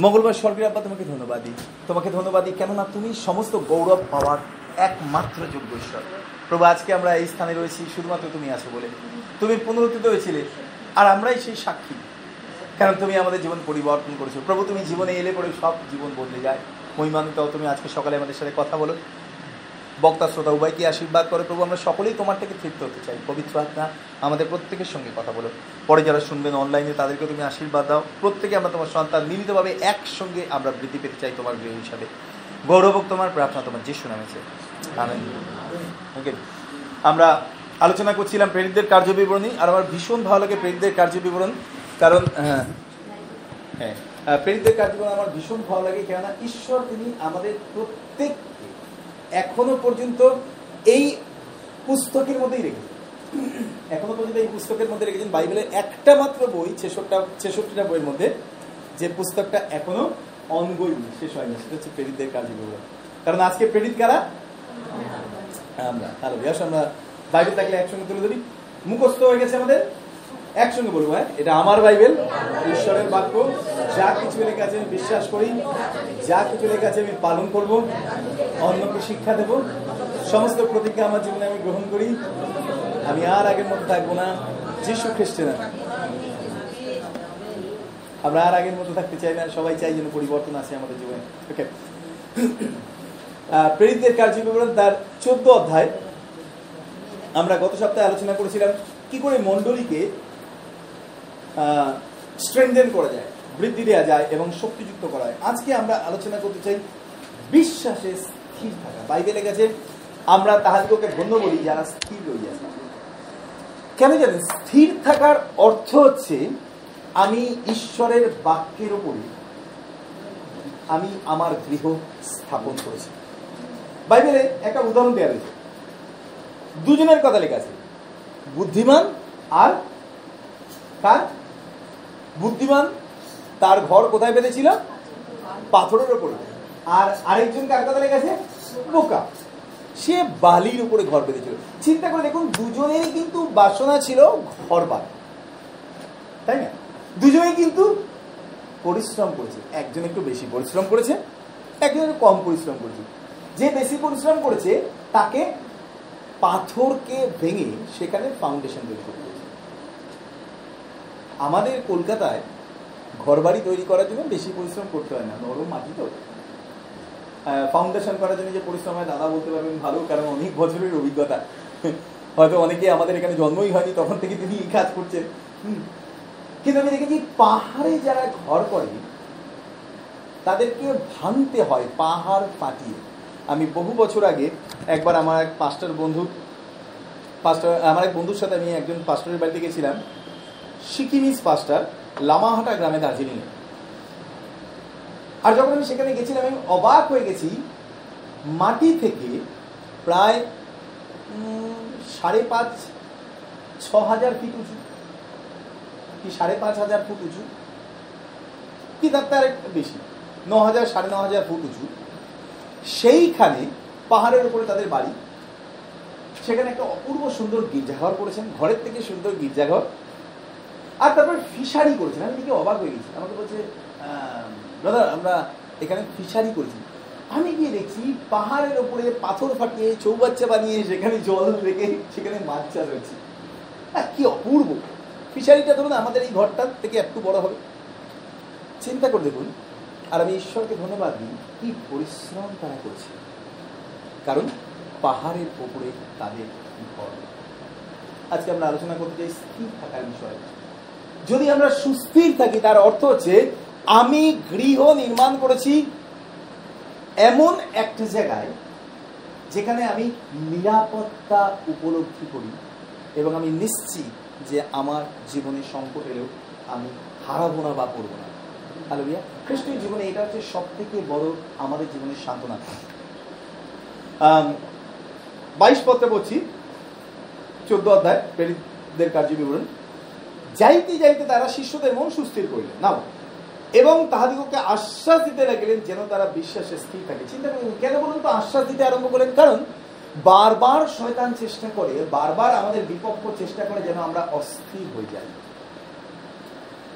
মঙ্গলবার স্বর্গের আব্বা তোমাকে ধন্যবাদ দিই। তোমাকে ধন্যবাদ দিই কেননা তুমি সমস্ত গৌরব পাওয়ার একমাত্র যোগ্য ঈশ্বর। প্রভু, আজকে আমরা এই স্থানে রয়েছি, শুধুমাত্র তুমি আছো বলে। তুমি পুনরুত্থিত হয়েছিলে, আর আমরাই সেই সাক্ষী। কারণ তুমি আমাদের জীবন পরিবর্তন করেছ। প্রভু, তুমি জীবনে এলে পরে সব জীবন বদলে যায়। মহিমান্বিত তুমি। আজকে সকালে আমাদের সাথে কথা বলো। বক্তা, শ্রোতা উভয়কে আশীর্বাদ করে, প্রভু, আমরা সকলেই তোমার থেকে তৃপ্ত হতে চাই। পবিত্র আত্মা আমাদের প্রত্যেকের সঙ্গে কথা বলো। পরে যারা শুনবেন অনলাইনে তাদেরকে তুমি আশীর্বাদ দাও। প্রত্যেকে আমরা তোমার সন্তান মিলিতভাবে একসঙ্গে আমরা বৃদ্ধি পেতে চাই তোমার গৃহ হিসাবে। গৌরবক তোমার, প্রার্থনা তোমার, যিশু নামেছে আমেন ওকে আমরা আলোচনা করছিলাম প্রেরিতদের কার্য বিবরণী আর আমার ভীষণ ভালো লাগে প্রেরিতদের কার্য বিবরণ কারণ হ্যাঁ হ্যাঁ প্রেরিতদের কার্যক্রম আমার ভীষণ ভালো লাগে, কেননা ঈশ্বর তিনি আমাদের প্রত্যেককে এখনও পর্যন্ত এই পুস্তকের মধ্যেই রেখেছেন। এখনও পর্যন্ত এই পুস্তকের মধ্যে রেখেছেন। বাইবেলের একটা মাত্র বই ছেষট্টা ছেষট্টিটা বইয়ের মধ্যে যে পুস্তকটা এখনও অনগোয়িং শেষ হয়নি। সেটা হচ্ছে প্রেরিতদের কার্যক্রম কারণ আজকে প্রেরিত কারা? আমরা। তাহলে আমরা বাইবেল থাকলে একসঙ্গে তুলে ধরি। মুখস্থ হয়ে গেছে আমাদের। একসঙ্গে বলব হ্যাঁ? এটা আমার বাইবেল, ঈশ্বরের বাক্য। যা কিছু লেখা আছে আমি বিশ্বাস করি, যা কিছু লেখা আছে আমি পালন করব, অন্যকে শিক্ষা দেব। সমস্ত প্রতিজ্ঞা আমার জীবনে আমি গ্রহণ করি। আমি আর আগের মতো থাকব না, যিশু খ্রিস্টে না। আমরা আর আগের মতো থাকতে চাই না, সবাই চাই যেন পরিবর্তন আসে আমাদের জীবনে। ওকে প্রেরিতদের কার্যবিবরণ তার চোদ্দ অধ্যায়। আমরা গত সপ্তাহে আলোচনা করেছিলাম, কি করে মণ্ডলীকে স্ট্রেংথেন করা যায়, বৃদ্ধি দেওয়া যায় এবং শক্তিযুক্ত করা যায়। আজকে আমরা আলোচনা করতে চাই বিশ্বাসে স্থির থাকা। বাইবেলে গেছে, আমরা তাহাদিগকে ধন্য বলি যারা স্থির রইয়াছে কেন জানেন? স্থির থাকার অর্থ হচ্ছে, আমি ঈশ্বরের বাক্যের উপরে আমি আমার গৃহ স্থাপন করেছি। বাইবেলে একটা উদাহরণ দেওয়া রয়েছে। দুজনের কথা লেখা আছে, বুদ্ধিমান আর কার? বুদ্ধিমান, তার ঘর কোথায় বেঁধেছিল? পাথরের উপরে আর আরেকজন কার কথা লেখা আছে বোকা। সে বালির উপরে ঘর বেঁধেছিল। চিন্তা করে দেখুন দুজনেরই কিন্তু বাসনা ছিল ঘর বাঁধা। তাই না? দুজনেই কিন্তু পরিশ্রম করেছে। একজন একটু বেশি পরিশ্রম করেছে, একজন একটু কম পরিশ্রম করেছে। যে বেশি পরিশ্রম করেছে, তাকে পাথরকে ভেঙে সেখানে ফাউন্ডেশন তৈরি করতে আমাদের কলকাতায় ঘরবাড়ি তৈরি করার জন্য বেশি পরিশ্রম করতে হয় না, নরম মাটি তো। ফাউন্ডেশন করার জন্য যে পরিশ্রম হয়, দাদা বলতে পারবেন ভালো, কারণ অনেক বছরের অভিজ্ঞতা। হয়তো অনেকে আমাদের এখানে জন্মই হয়নি, তখন থেকে তিনি এই কাজ করছেন। কিন্তু আমি দেখেছি পাহাড়ে যারা ঘর করে, তাদেরকে ভাঙতে হয়, পাহাড় ফাটিয়ে। আমি বহু বছর আগে একবার আমার এক পাস্টার বন্ধু পাস্টার আমার এক বন্ধুর সাথে আমি একজন পাস্টারের বাড়িতে গেছিলাম। সিকিমিস পাস্টার লামাহাটা গ্রামে দার্জিলিংয়ে। আর যখন আমি সেখানে গেছিলাম, আমি অবাক হয়ে গেছি, মাটি থেকে প্রায় সাড়ে পাঁচ ছ হাজার ফিট উঁচু। কি, সাড়ে পাঁচ হাজার ফুট উঁচু? কি, তার তার বেশি। ন হাজার সাড়ে ন হাজার ফুট উঁচু। সেইখানে পাহাড়ের উপরে তাদের বাড়ি। সেখানে একটা অপূর্ব সুন্দর গির্জাঘর করেছেন। ঘরের থেকে সুন্দর গির্জাঘর। আর তারপর ফিশারি করেছেন। আমি দেখে অবাক হয়ে গেছি। আমাকে বলছে দাদা আমরা এখানে ফিশারি করেছি। আমি গিয়ে দেখছি পাহাড়ের ওপরে পাথর ফাটিয়ে চৌবাচ্চা বানিয়ে সেখানে জল রেখে সেখানে মাছ চাষ হয়েছে আহ, কি অপূর্ব! ফিশারিটা ধরুন আমাদের এই ঘরটার থেকে একটু বড় হবে। চিন্তা করে দেখুন আর আমি ঈশ্বরকে ধন্যবাদ দিই কি পরিশ্রম তারা করছে। কারণ পাহাড়ের ওপরে তাদের ঘর। আজকে আমরা আলোচনা করতে চাই স্থির থাকার বিষয়ে। যদি আমরা সুস্থির থাকি, তার অর্থ হচ্ছে আমি গৃহ নির্মাণ করেছি এমন একটা জায়গায় যেখানে আমি নিরাপত্তা উপলব্ধি করি এবং আমি নিশ্চিত যে আমার জীবনে সংকট এলেও আমি হারাবো না বা করব না। হালেলুয়া খ্রিস্টের জীবনে এটা হচ্ছে সব থেকে বড় আমাদের জীবনের সান্ত্বনা। বাইশ পত্রে বলছি চোদ্দ অধ্যায়, প্রেরিতদের কার্য বিবরণ যাইতে যাইতে তারা শিষ্যদের মন সুস্থির করিলেন। নাও। এবং তাহাদিগকে আশ্বাস দিতে লাগিলেন যেন তারা বিশ্বাসে স্থির থাকে। চিন্তা করুন কেন বলুন তো আশ্বাস দিতে আরম্ভ করলেন? কারণ বারবার শয়তান চেষ্টা করে, বারবার আমাদের বিপক্ষ চেষ্টা করে যেন আমরা অস্থির হয়ে যাই।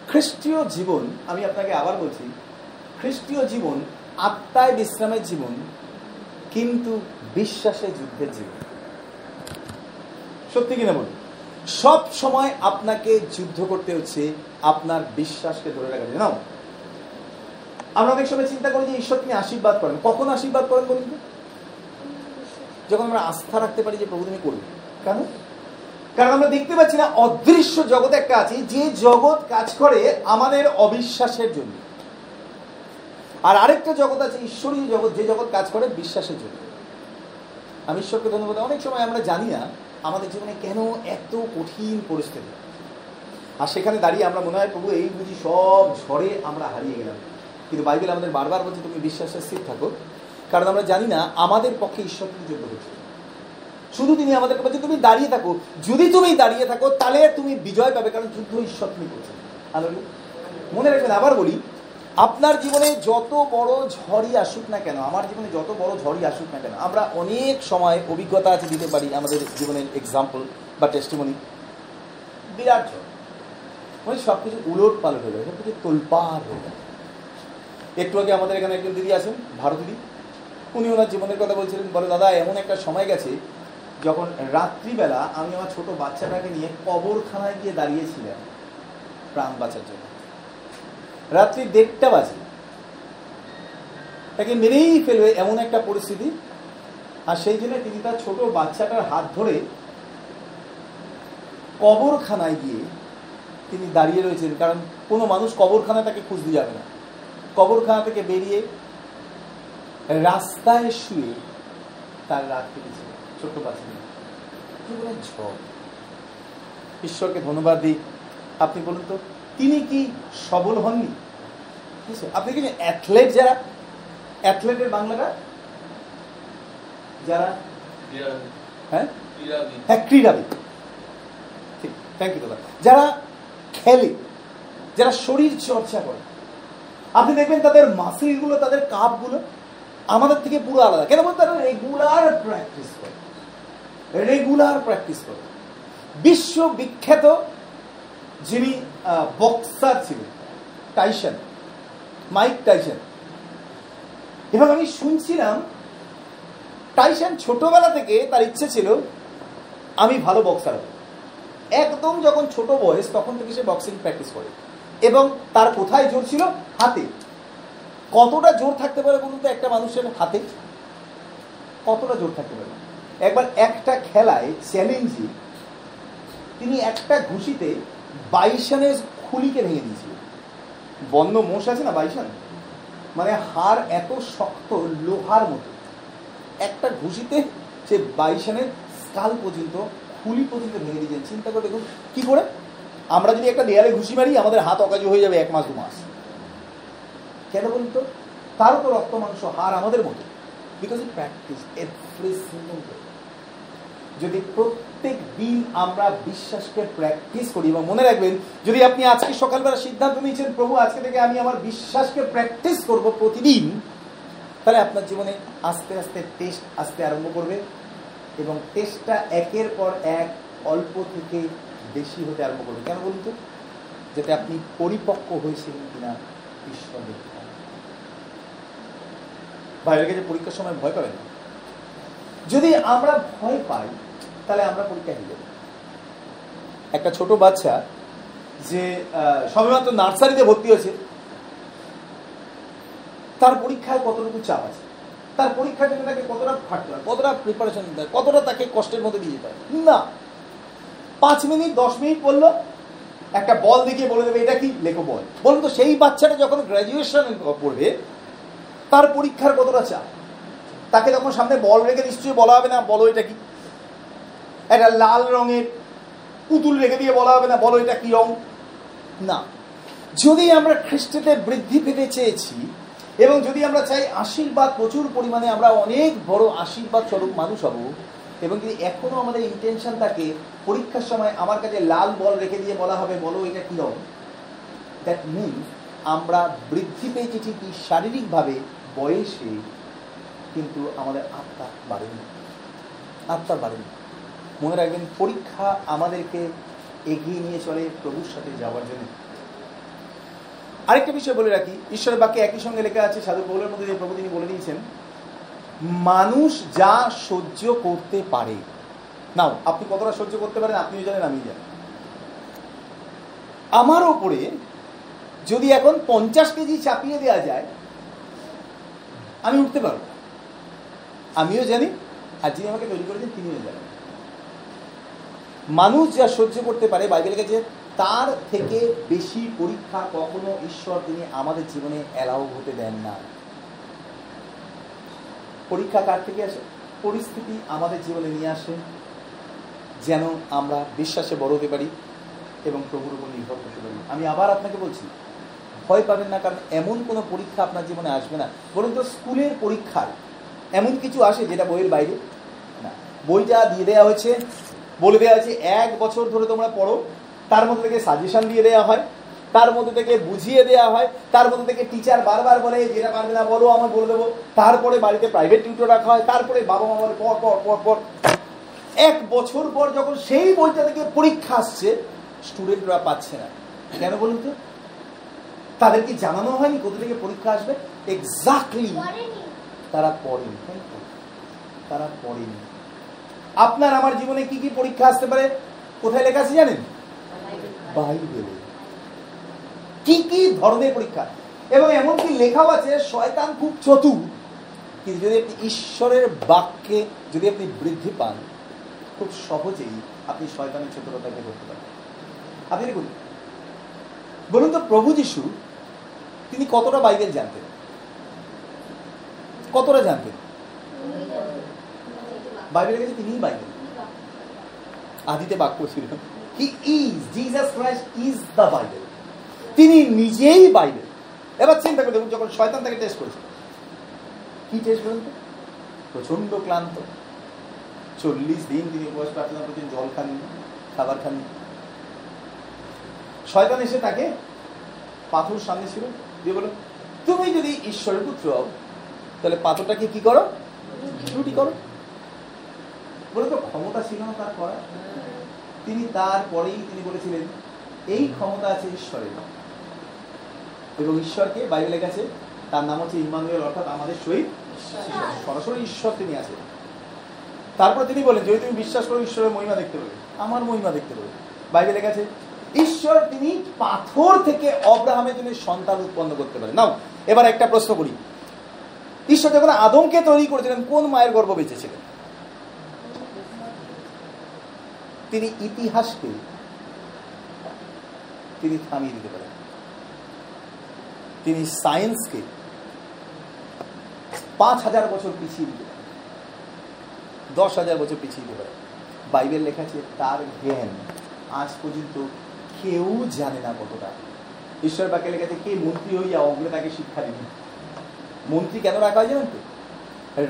খ্রিস্টীয় জীবন, আমি আপনাকে আবার বলছি, খ্রিস্টীয় জীবন আত্মায় বিশ্রামের জীবন, কিন্তু বিশ্বাসে যুদ্ধের জীবন। সত্যি কিনা বলুন? সব সময় আপনাকে যুদ্ধ করতে হচ্ছে আপনার বিশ্বাসকে ধরে রাখার জন্য। আমরা অনেক সময় চিন্তা করি যে ঈশ্বর তিনি আশীর্বাদ করেন। কখন আশীর্বাদ করেন বলুন যখন আমরা আস্থা রাখতে পারি যে প্রভু তুমি করবে কেন? কারণ আমরা দেখতে পাচ্ছি না, অদৃশ্য জগৎ একটা আছে, যে জগৎ কাজ করে আমাদের অবিশ্বাসের জন্য। আর আরেকটা জগৎ আছে, ঈশ্বরীয় জগৎ, যে জগৎ কাজ করে বিশ্বাসের জন্য। আমি ঈশ্বরকে ধন্যবাদ, অনেক সময় আমরা জানি না আমাদের জীবনে কেন এত কঠিন পরিস্থিতি? আর সেখানে দাঁড়িয়ে আমরা মনে হয় প্রভু, এই বুঝি সব ঝড়ে আমরা হারিয়ে গেলাম। কিন্তু বাইবেল আমাদের বারবার বলছে, তুমি বিশ্বাসের স্থির থাকো। কারণ আমরা জানি না, আমাদের পক্ষে ঈশ্বর কিন্তু যুদ্ধ করছে শুধু তিনি আমাদেরকে বলছে তুমি দাঁড়িয়ে থাকো। যদি তুমি দাঁড়িয়ে থাকো, তাহলে তুমি বিজয় পাবে, কারণ যুদ্ধ ঈশ্বর তুমি করছেন। আলো মনে রাখবেন, আবার বলি আপনার জীবনে যত বড় ঝড়ই আসুক না কেন, আমার জীবনে যত বড় ঝড়ই আসুক না কেন, আমরা অনেক সময় অভিজ্ঞতা আছে দিতে পারি আমাদের জীবনের এক্সাম্পল বা টেস্টিমনি বিরাট ঝড়। মানে সব কিছু উলট পালট হয়ে যায় সব কিছু তোলপাড় হয়ে যায়। একটু আগে আমাদের এখানে একজন দিদি আছেন, ভারত দিদি। উনি ওনার জীবনের কথা বলছিলেন, বলে, দাদা, এমন একটা সময় গেছে যখন রাত্রিবেলা আমি আমার ছোট বাচ্চাটাকে নিয়ে কবরখানায় গিয়ে দাঁড়িয়েছিলাম, প্রাণ বাঁচার জন্য। রাত্রি দেড়টা বাজে। তাকে মেরেই ফেলবে এমন একটা পরিস্থিতি। আর সেই জন্য তিনি তার ছোট বাচ্চাটার হাত ধরে কবরখানায় গিয়ে তিনি দাঁড়িয়ে রয়েছেন। কারণ কোনো মানুষ কবরখানায় তাকে খুঁজতে যাবে না। কবরখানা থেকে বেরিয়ে রাস্তায় শুয়ে তার রাত কেটেছে ছোট্ট বাচ্চা ঈশ্বরকে ধন্যবাদ দিই। আপনি বলুন তো তিনি কি সবল হননি? আপনি কি অ্যাথলেট যারা অ্যাথলেটের বাংলাটা? যারা? হ্যাঁ? হ্যাঁ ক্রীড়াবিদ। ঠিক থ্যাংক ইউ দাদা। যারা খেলে, যারা শরীর চর্চা করে, আপনি দেখবেন তাদের মাসিলগুলো তাদের কাপগুলো আমাদের থেকে পুরো আলাদা। কেন বলতে তারা রেগুলার প্র্যাকটিস করে? রেগুলার প্র্যাকটিস করে। বিশ্ব বিখ্যাত যিনি বক্সার ছিলেন টাইসন মাইক টাইসন এবং আমি শুনছিলাম টাইসন ছোটবেলা থেকে তার ইচ্ছে ছিল, আমি ভালো বক্সার হব। একদম যখন ছোট বয়স, তখন থেকে সে বক্সিং প্র্যাকটিস করে। এবং তার কোথায় জোর ছিল? হাতে। কতটা জোর থাকতে পারে বলুন তো একটা মানুষের হাতে? কতটা জোর থাকতে পারে? একবার একটা খেলায় চ্যালেঞ্জে তিনি একটা ঘুষিতে বাইশানের খুলিকে ভেঙে দিয়েছিল। বন্ধ মোষ আছে না বাইশান? মানে হাড় এত শক্ত, লোহার মতো। একটা ঘুষিতে সে বাইশানের স্কাল পর্যন্ত, খুলি পর্যন্ত ভেঙে দিয়েছেন চিন্তা করে দেখুন, কি করে? আমরা যদি একটা দেয়ালে ঘুষি মারি, আমাদের হাত অকাজ হয়ে যাবে এক মাস, দু মাস। কেন বলুন তো? তারও তো রক্ত, মাংস হার আমাদের মতো। Because it practice every single যদি দিন আমরা বিশ্বাসকে প্র্যাকটিস করি এবং মনে রাখবেন, যদি আপনি আজকে সকালবেলা সিদ্ধান্ত নিয়েছেন, প্রভু, আজকে থেকে আমি আমার বিশ্বাসকে প্র্যাকটিস করব প্রতিদিন, তাহলে আপনার জীবনে আস্তে আস্তে টেস্ট আসতে আরম্ভ করবে এবং টেস্টটা একের পর এক অল্প থেকে বেশি হতে আরম্ভ করবে। কেন বলুন তো? যাতে আপনি পরিপক্ক হয়েছেন কিনা ঈশ্বর দেখতে বাইরের কাছে পরীক্ষার সময় ভয় পাবেন যদি আমরা ভয় পাই তাহলে আমরা পরীক্ষা হেরে একটা ছোট বাচ্চা যে সবেমাত্র নার্সারিতে ভর্তি হয়েছে, তার পরীক্ষায় কতটুকু চাপ আছে? তার পরীক্ষার জন্য তাকে কতটা খাটতে হয়, কতটা প্রিপারেশন দিতে হয় কতটা তাকে কষ্টের মধ্যে দিয়ে যেতে হয়? না। পাঁচ মিনিট, দশ মিনিট বলল, একটা বল দেখিয়ে বলে দেবে, এটা কি? লেখো বল। বলুন তো সেই বাচ্চাটা যখন গ্র্যাজুয়েশন পড়বে, তার পরীক্ষার কতটা চাপ? তাকে তখন সামনে বল রেখে নিশ্চয়ই বলা হবে না, বলো এটা কি? একটা লাল রঙের, পুতুল রেখে দিয়ে বলা হবে না, বলো এটা কি রং? না। যদি আমরা খ্রিস্টতে বৃদ্ধি পেতে চেয়েছি, এবং যদি আমরা চাই আশীর্বাদ প্রচুর পরিমাণে আমরা অনেক বড় আশীর্বাদ স্বরূপ মানুষ হব, এবং যদি এখনও আমাদের ইন্টেনশন থাকে, পরীক্ষার সময় আমার কাছে লাল বল রেখে দিয়ে বলা হবে, বলো এটা কি রং? দ্যাট মিন আমরা বৃদ্ধি পেয়েছি ঠিকই শারীরিকভাবে, বয়সে, কিন্তু আমাদের আত্মা বাড়েনি। আত্মা বাড়েনি। মনে রাখবেন, পরীক্ষা আমাদেরকে এগিয়ে নিয়ে চলে প্রভুর সাথে যাওয়ার জন্য। আরেকটা বিষয় বলে রাখি, ঈশ্বরের বাক্যে একই সঙ্গে লেখা আছে, সাধু পৌলের মধ্যে যে প্রভু তিনি বলে দিয়েছেন, মানুষ যা সহ্য করতে পারে। নাও, আপনি কতটা সহ্য করতে পারেন আপনিও জানেন আমি জানি। আমার ওপরে যদি এখন পঞ্চাশ কেজি চাপিয়ে দেওয়া যায়, আমি উঠতে পারব আমিও জানি, আর যিনি আমাকে তৈরি করেছেন তিনিও জানেন। মানুষ যা সহ্য করতে পারে বাইবেল কাছে, তার থেকে বেশি পরীক্ষা কখনো ঈশ্বর তিনি আমাদের জীবনে অ্যালাউ হতে দেন না। পরীক্ষা কার থেকে আসে? পরিস্থিতি আমাদের জীবনে নিয়ে আসে, যেন আমরা বিশ্বাসে বড় হতে পারি এবং প্রভুর উপর নির্ভর করতে পারি। আমি আবার আপনাকে বলছি, ভয় পাবেন না, কারণ এমন কোনো পরীক্ষা আপনার জীবনে আসবে না। বলুন তো স্কুলের পরীক্ষার এমন কিছু আসে যেটা বইয়ের বাইরে? না। বইটা দিয়ে দেওয়া হয়েছে বলে দেওয়া হয়েছে এক বছর ধরে তোমরা পড়ো। তার মধ্যে থেকে সাজেশন দিয়ে দেওয়া হয় তার মধ্যে থেকে বুঝিয়ে দেওয়া হয় তার মধ্যে থেকে টিচার বারবার বলে যেটা পারবে না বলো আমার বলে দেবো। তারপরে বাড়িতে প্রাইভেট টিউটর রাখা হয় তারপরে বাবা মা বলে পর পর পর পর এক বছর পর যখন সেই বইটা থেকে পরীক্ষা আসছে স্টুডেন্টরা পাচ্ছে না। কেন বলুন তো? তাদেরকে জানানো হয়নি কোথা থেকে পরীক্ষা আসবে? এক্স্যাক্টলি তারা পড়েনি তাই তো? তারা পড়েনি। আপনার আমার জীবনে কি কি পরীক্ষা আসতে পারে? কোথায় লেখা আছে জানেন? বাইবেলে। কি কি ধরনের পরীক্ষা? এবং এমনকি লেখাও আছে, শয়তান খুব চতুর কিন্তু যদি আপনি ঈশ্বরের বাক্যে যদি আপনি বৃদ্ধি পান, খুব সহজেই আপনি শয়তানের চতুরতাকে ধরতে পারেন আপনি দেখুন, বলুন তো প্রভু যিশু, তিনি কতটা বাইবেল জানতেন? কতটা জানতেন? বাইবেলের কাছে তিনিই বাইবেল। আদিতে বাক্য ছিল। He is Jesus Christ is the Bible তিনি নিজেই বাইবেল। এবার চিন্তা করে দেখুন, যখন শয়তান তাকে টেস্ট করেছে। কি টেস্ট করেন তো? প্রচণ্ড ক্লান্ত। চল্লিশ দিন তিনি উপবাস প্রার্থনা করছেন, জল খাননি, খাবার খাননি। শয়তান এসে তাকে পাথর সামনে ছিল, দিয়ে বলো তুমি যদি ঈশ্বরের পুত্র হও, তাহলে পাথরটাকে কি করো? রুটি করো। বলে তো ক্ষমতা তার করা তিনি তারপরেই তিনি বলেছিলেন, এই ক্ষমতা আছে ঈশ্বরের। এবং ঈশ্বরকে বাইবেলের কাছে তার নাম হচ্ছে ইমানুয়েল অর্থাৎ আমাদের সহিত সরাসরি ঈশ্বর তিনি আছেন। তারপর তিনি বলেন, যদি তুমি বিশ্বাস করো, ঈশ্বরের মহিমা দেখতে পাবে। আমার মহিমা দেখতে পাবে। বাইবেলে গেছে, ঈশ্বর তিনি পাথর থেকে অব্রাহামের জন্য সন্তান উৎপন্ন করতে পারেন। নাও, এবার একটা প্রশ্ন করি। ঈশ্বর যখন আদমকে তৈরি করেছিলেন, কোন মায়ের গর্ভ বেঁচেছিলেন? তিনি ইতিহাসকে তিনি থামিয়ে দিতে পারেন। তিনি সায়েন্সকে পাঁচ হাজার বছর পিছিয়ে দিতে পারেন। দশ হাজার বছর পিছিয়ে দিতে পারেন। বাইবেল লেখা আছে, তার জ্ঞান আজ পর্যন্ত কেউ জানে না কতটা। ঈশ্বর বাক্যে লেখা আছে, কে মন্ত্রী হইয়া অগ্রে তাকে শিক্ষা দিবেন মন্ত্রী কেন রাখা হয় জানেন তো?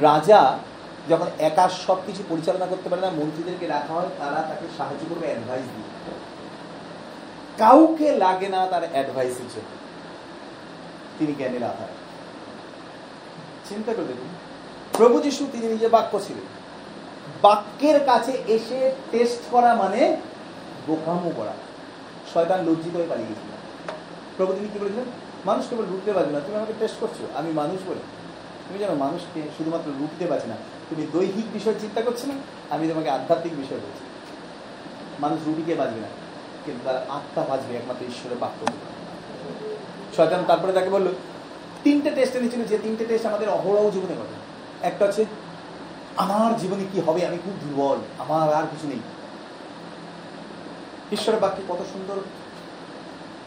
রাজা যখন একা সব কিছু পরিচালনা করতে পারে না, মন্ত্রীদেরকে রাখা হয়, তারা তাকে সাহায্য করবে অ্যাডভাইস দিয়ে। কাউকে লাগে না তার অ্যাডভাইসের জন্য। তিনি জ্ঞানের আধার চিন্তা করে দেখুন, প্রভু যিশু তিনি নিজে বাক্য ছিলেন। বাক্যের কাছে এসে টেস্ট করা মানে বোকামো করা। শয়তান লজ্জিত হয়ে পালিয়ে গেছিল। প্রভু তিনি কি বলেছিলেন? মানুষ কেবল রুখতে পারবে না, তুমি আমাকে টেস্ট করছ, আমি মানুষ বলে। তুমি জানো, মানুষকে শুধুমাত্র রুখতে পারছি না তুমি দৈহিক বিষয় চিন্তা করছ না? আমি তোমাকে আধ্যাত্মিক বিষয় বলছি। মানুষ রুটিকে বাঁচবে না, কিন্তু তার আত্মা বাঁচবে, একমাত্র ঈশ্বরের বাক্য। শয়তান তারপরে তাকে বলল, তিনটে টেস্ট এনেছিল যে তিনটে টেস্ট আমাদের অহরহ জীবনে ঘটে। একটা হচ্ছে, আমার জীবনে কি হবে আমি খুব দুর্বল, আমার আর কিছু নেই। ঈশ্বরের বাক্যে কত সুন্দর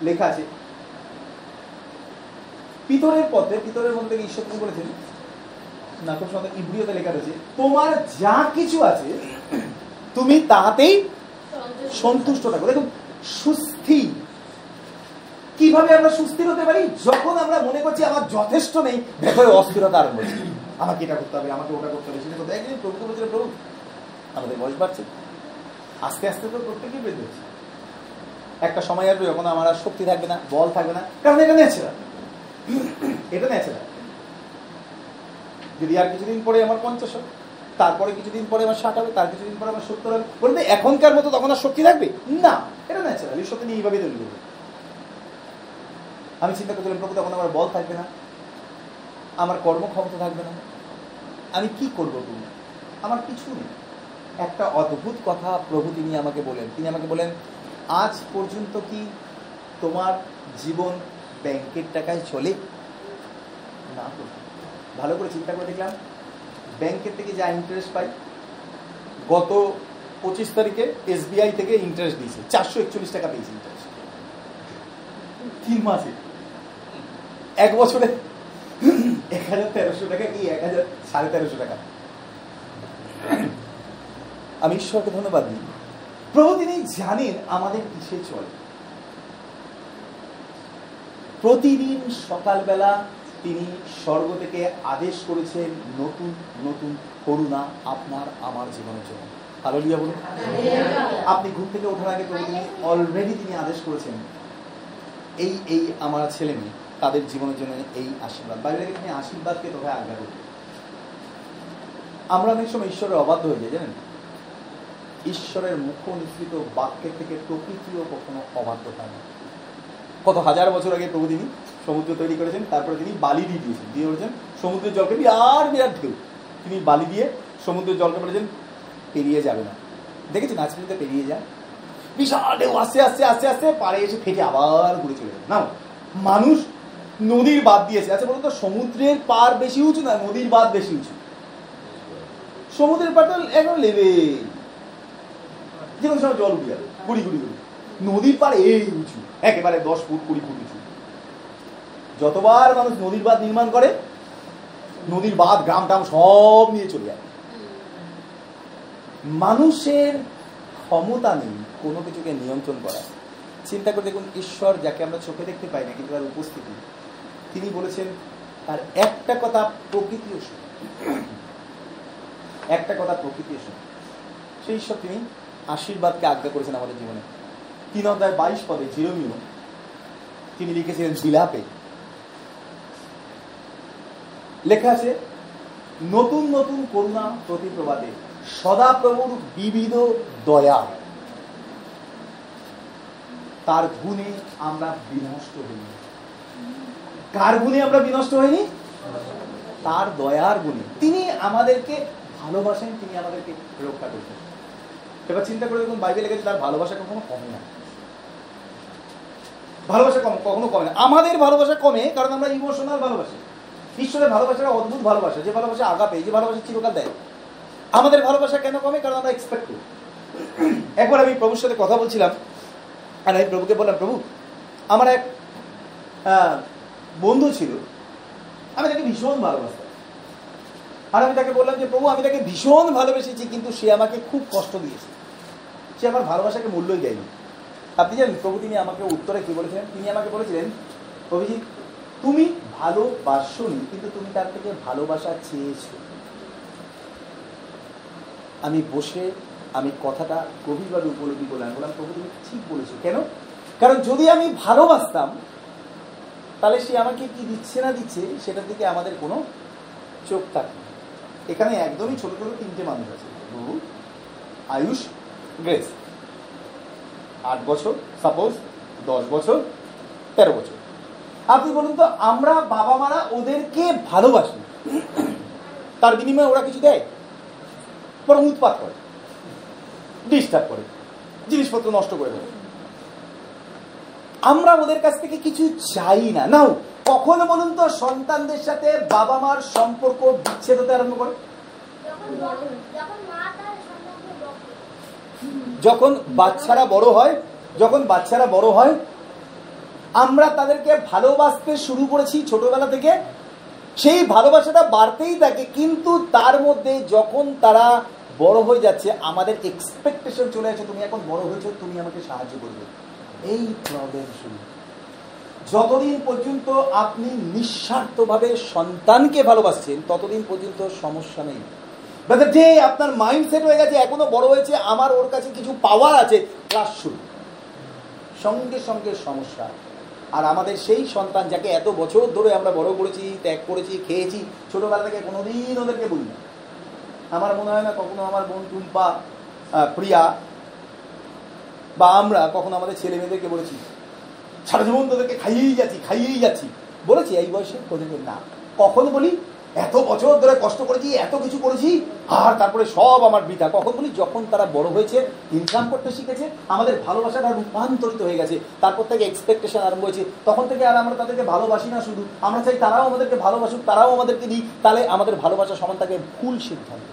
লেখা আছে। পিতরের পথে, পিতরের মধ্যে ঈশ্বর বলেছেন? না খুব সুন্দর ইব্রিয়তে লেখা রয়েছে, তোমার যা কিছু আছে, তুমি তাহাতেই সন্তুষ্ট থাকো। দেখুন, সুস্থি। কীভাবে আমরা সুস্থির হতে পারি? যখন আমরা মনে করছি আমার যথেষ্ট নেই ভেতরে অস্থিরতা আরম্ভ হচ্ছে আমাকে এটা করতে হবে, আমাকে ওটা করতে হবে, সেটা করতে একদিন প্রভুকে বলছিল, প্রভু, আমাদের বয়স বাড়ছে। আস্তে আস্তে তো প্রত্যেকেই বেড়ে যাচ্ছে একটা সময় আসবে যখন আমার আর শক্তি থাকবে না, বল থাকবে না। কারণ এটা ন্যাচারাল এটা ন্যাচারাল যদি আর কিছুদিন পরে আমার পঞ্চাশ হবে তারপরে কিছুদিন পরে আমার ষাট হবে, তার কিছুদিন পরে আমার সত্তর হবে। বলতে এখনকার মতো তখন আর শক্তি থাকবে না, এটা ন্যাচারাল ঈশ্বর তিনি এইভাবে তৈরি করবে। আমি চিন্তা করছিলাম প্রভু তখন আমার বল থাকবে না, আমার কর্মক্ষমতা থাকবে না। আমি কি করব তুমি আমার কিছু নেই। একটা অদ্ভুত কথা প্রভু তিনি আমাকে বলেন। তিনি আমাকে বলেন, আজ পর্যন্ত কি তোমার জীবন ব্যাংকের টাকায় চলে? না, প্রভু। ভালো করে চিন্তা করে দেখলাম, ব্যাংকের থেকে যা ইন্টারেস্ট পাই, গত পঁচিশ তারিখে এসবিআই থেকে ইন্টারেস্ট দিয়েছে, চারশো একচল্লিশ টাকা পেয়েছে ইন্টারেস্ট তিন মাসে। এক বছরে এক হাজার তেরোশো টাকা কি এক হাজার সাড়ে তেরোশো টাকা? আমি ঈশ্বরকে ধন্যবাদ দিই। প্রভু, তিনি জানেন আমাদের কিসে চলে। প্রতিদিন সকালবেলা তিনি স্বর্গ থেকে আদেশ করেছেন নতুন নতুন করুণা আপনার আমার জীবনের জন্য। হালেলুয়া বলুন। আপনি ঘুম থেকে ওঠার আগে প্রভু তিনি অলরেডি তিনি আদেশ করেছেন এই এই আমার ছেলে মেয়ে তাদের জীবনের জন্য এই আশীর্বাদ। বাইরে তিনি আশীর্বাদকে তোকে আজ্ঞা করবেন। আমরা অনেক সময় ঈশ্বরের অবাধ্য হয়ে যাই জানেন? ঈশ্বরের মুখ নিঃসৃত বাক্যের থেকে প্রকৃতিও কখনো অবাধ্য হয় না। কত হাজার বছর আগে প্রভু তিনি সমুদ্র তৈরি করেছেন, তারপরে তিনি বালি দিয়ে দিয়েছেন, দিয়ে বলেছেন, সমুদ্রের জলকে বিরাট বিরাট ঢেউ। তিনি বালি দিয়ে সমুদ্রের জলকে বলেছেন, পেরিয়ে যাবে না। দেখেছেন, আজ পর্যন্ত পেরিয়ে যায়। বিশাল ঢেউ, আস্তে আস্তে আস্তে আস্তে, পাড়ে এসে ফেটে আবার ঘুরে চলে যাবে না মানুষ নদীর বাদ দিয়েছে। আচ্ছা বলুন তো সমুদ্রের পার বেশি উঁচু না, নদীর বাদ বেশি উঁচু? সমুদ্রের পাড়টা একদম লেবে। যে কোনো সময় জল উঠে যাবে গুড়ি গুড়ি গুড়ি নদীর পাড়ে এই উঁচু, একেবারে দশ ফুট, কুড়ি ফুট উঁচু। যতবার মানুষ নদীর বাঁধ নির্মাণ করে, নদীর বাঁধ, গ্রাম টাম সব নিয়ে চলে যায়। মানুষের ক্ষমতা নেই কোনো কিছুকে নিয়ন্ত্রণ করা। চিন্তা করে দেখুন, ঈশ্বর যাকে আমরা চোখে দেখতে পাই না, কিন্তু তার উপস্থিতি। তিনি বলেছেন, তার একটা কথা প্রকৃতিও একটা কথা প্রকৃতিও সেই ঈশ্বর তিনি আশীর্বাদকে আজ্ঞা করেছেন আমাদের জীবনে। তিন অধ্যায় বাইশ পদে জিরোমিও তিনি লিখেছিলেন, বিলাপে লেখা আছে, নতুন নতুন করুণা প্রতি প্রবাদে সদাপ্রভুর বিবিধ দয়া। তার গুণে আমরা বিনষ্ট হইনি। কার গুণে আমরা বিনষ্ট হইনি? তার দয়ার গুণে। তিনি আমাদেরকে ভালোবাসেন, তিনি আমাদেরকে রক্ষা করছেন এবার চিন্তা করে দেখুন, বাইবেল লেগেছে তার ভালোবাসা কখনো কমে না। ভালোবাসা কম, কখনো কমে না। আমাদের ভালোবাসা কমে কারণ আমরা ইমোশনাল ভালোবাসি। ঈশ্বরের ভালোবাসাটা অদ্ভুত ভালোবাসা, যে ভালোবাসা আগাপে যে ভালোবাসা চিরকাল দেয়। আমাদের ভালোবাসা কেন কমে? কারণ আমরা এক্সপেক্ট করি। একবার আমি প্রভুর সাথে কথা বলছিলাম, আর আমি প্রভুকে বললাম, প্রভু, আমার এক বন্ধু ছিল, আমি তাকে ভীষণ ভালোবাসতাম। আর আমি তাকে বললাম যে, প্রভু, আমি তাকে ভীষণ ভালোবেসেছি, কিন্তু সে আমাকে খুব কষ্ট দিয়েছে। সে আমার ভালোবাসাকে মূল্যই দেয়নি। আপনি জানেন, প্রভু তিনি আমাকে উত্তরে কি বলেছিলেন? তিনি আমাকে বলেছিলেন, প্রভুজি তুমি ভালোবাসনি কিন্তু তুমি তার থেকে ভালোবাসা চেয়েছো। আমি বসে, আমি কথাটা গভীরভাবে উপলব্ধি করলাম, বললাম, প্রভু, তুমি ঠিক বলেছ। কেন? কারণ যদি আমি ভালোবাসতাম, তাহলে সে আমাকে কি দিচ্ছে না দিচ্ছে, সেটার দিকে আমাদের কোনো চোখ থাকে এখানে একদমই ছোট ছোট তিনটে মানুষ আছে। প্রভু, আয়ুষ, গ্রেস। আট বছর, সাপোজ দশ বছর, তেরো বছর। আপনি বলুন তো, আমরা বাবা মারা ওদেরকে ভালোবাসি। তার বিনিময়ে ওরা কিছু দেয়? বরং উৎপাত করে, ডিস্টার্ব করে, জিনিসপত্র নষ্ট করে দেয় আমরা ওদের কাছ থেকে কিছু চাই না। নাও, কখন বলুন তো, সন্তানদের সাথে বাবা মার সম্পর্ক বিচ্ছেদ হতে আরম্ভ করে? যখন বাচ্চারা বড় হয়, যখন বাচ্চারা বড় হয় আমরা তাদেরকে ভালোবাসতে শুরু করেছি ছোটবেলা থেকে। সেই ভালোবাসাটা বাড়তেই থাকে, কিন্তু তার মধ্যে যখন তারা বড় হয়ে যাচ্ছে, আমাদের এক্সপেকটেশন চলে আসে, তুমি এখন বড় হয়েছো, তুমি আমাকে সাহায্য করবে। এই প্রবলেম শুরু। যতদিন পর্যন্ত আপনি নিঃস্বার্থভাবে সন্তানকে ভালোবাসছেন, ততদিন পর্যন্ত সমস্যা নেই। যে আপনার মাইন্ডসেট হয়ে গেছে, এখনও বড় হয়েছে, আমার ওর কাছে কিছু পাওয়ার আছে ক্লাস শুরু। সঙ্গে সঙ্গে সমস্যা। আর আমাদের সেই সন্তান যাকে এত বছর ধরে আমরা বড় করেছি, ত্যাগ করেছি, খেয়েছি, ছোটবেলা থেকে কোনোদিন ওদেরকে বলি না আমার মনে হয় না কখনো আমার বোন টুম্পা প্রিয়া বা আমরা কখনো আমাদের ছেলে মেয়েদেরকে বলেছি, সারা জীবন তোদেরকে খাইয়েই যাচ্ছি খাইয়েই যাচ্ছি। বলেছি, এই বয়সে ওদেরকে না। কখন বলি এত বছর ধরে কষ্ট করেছি এত কিছু করেছি? আর তারপরে সব আমার বৃথা কখন বলি? যখন তারা বড় হয়েছে, ইনকাম করতে শিখেছে, আমাদের ভালোবাসাটা রূপান্তরিত হয়ে গেছে। তারপর থেকে এক্সপেকটেশন আরম্ভ হয়েছে। তখন থেকে আর আমরা তাদেরকে ভালোবাসি না শুধু। আমরা চাই তারাও আমাদেরকে ভালোবাসুক, তারাও আমাদেরকে দিই তাহলে আমাদের ভালোবাসা সমান তাকে ভুল সিদ্ধান্ত।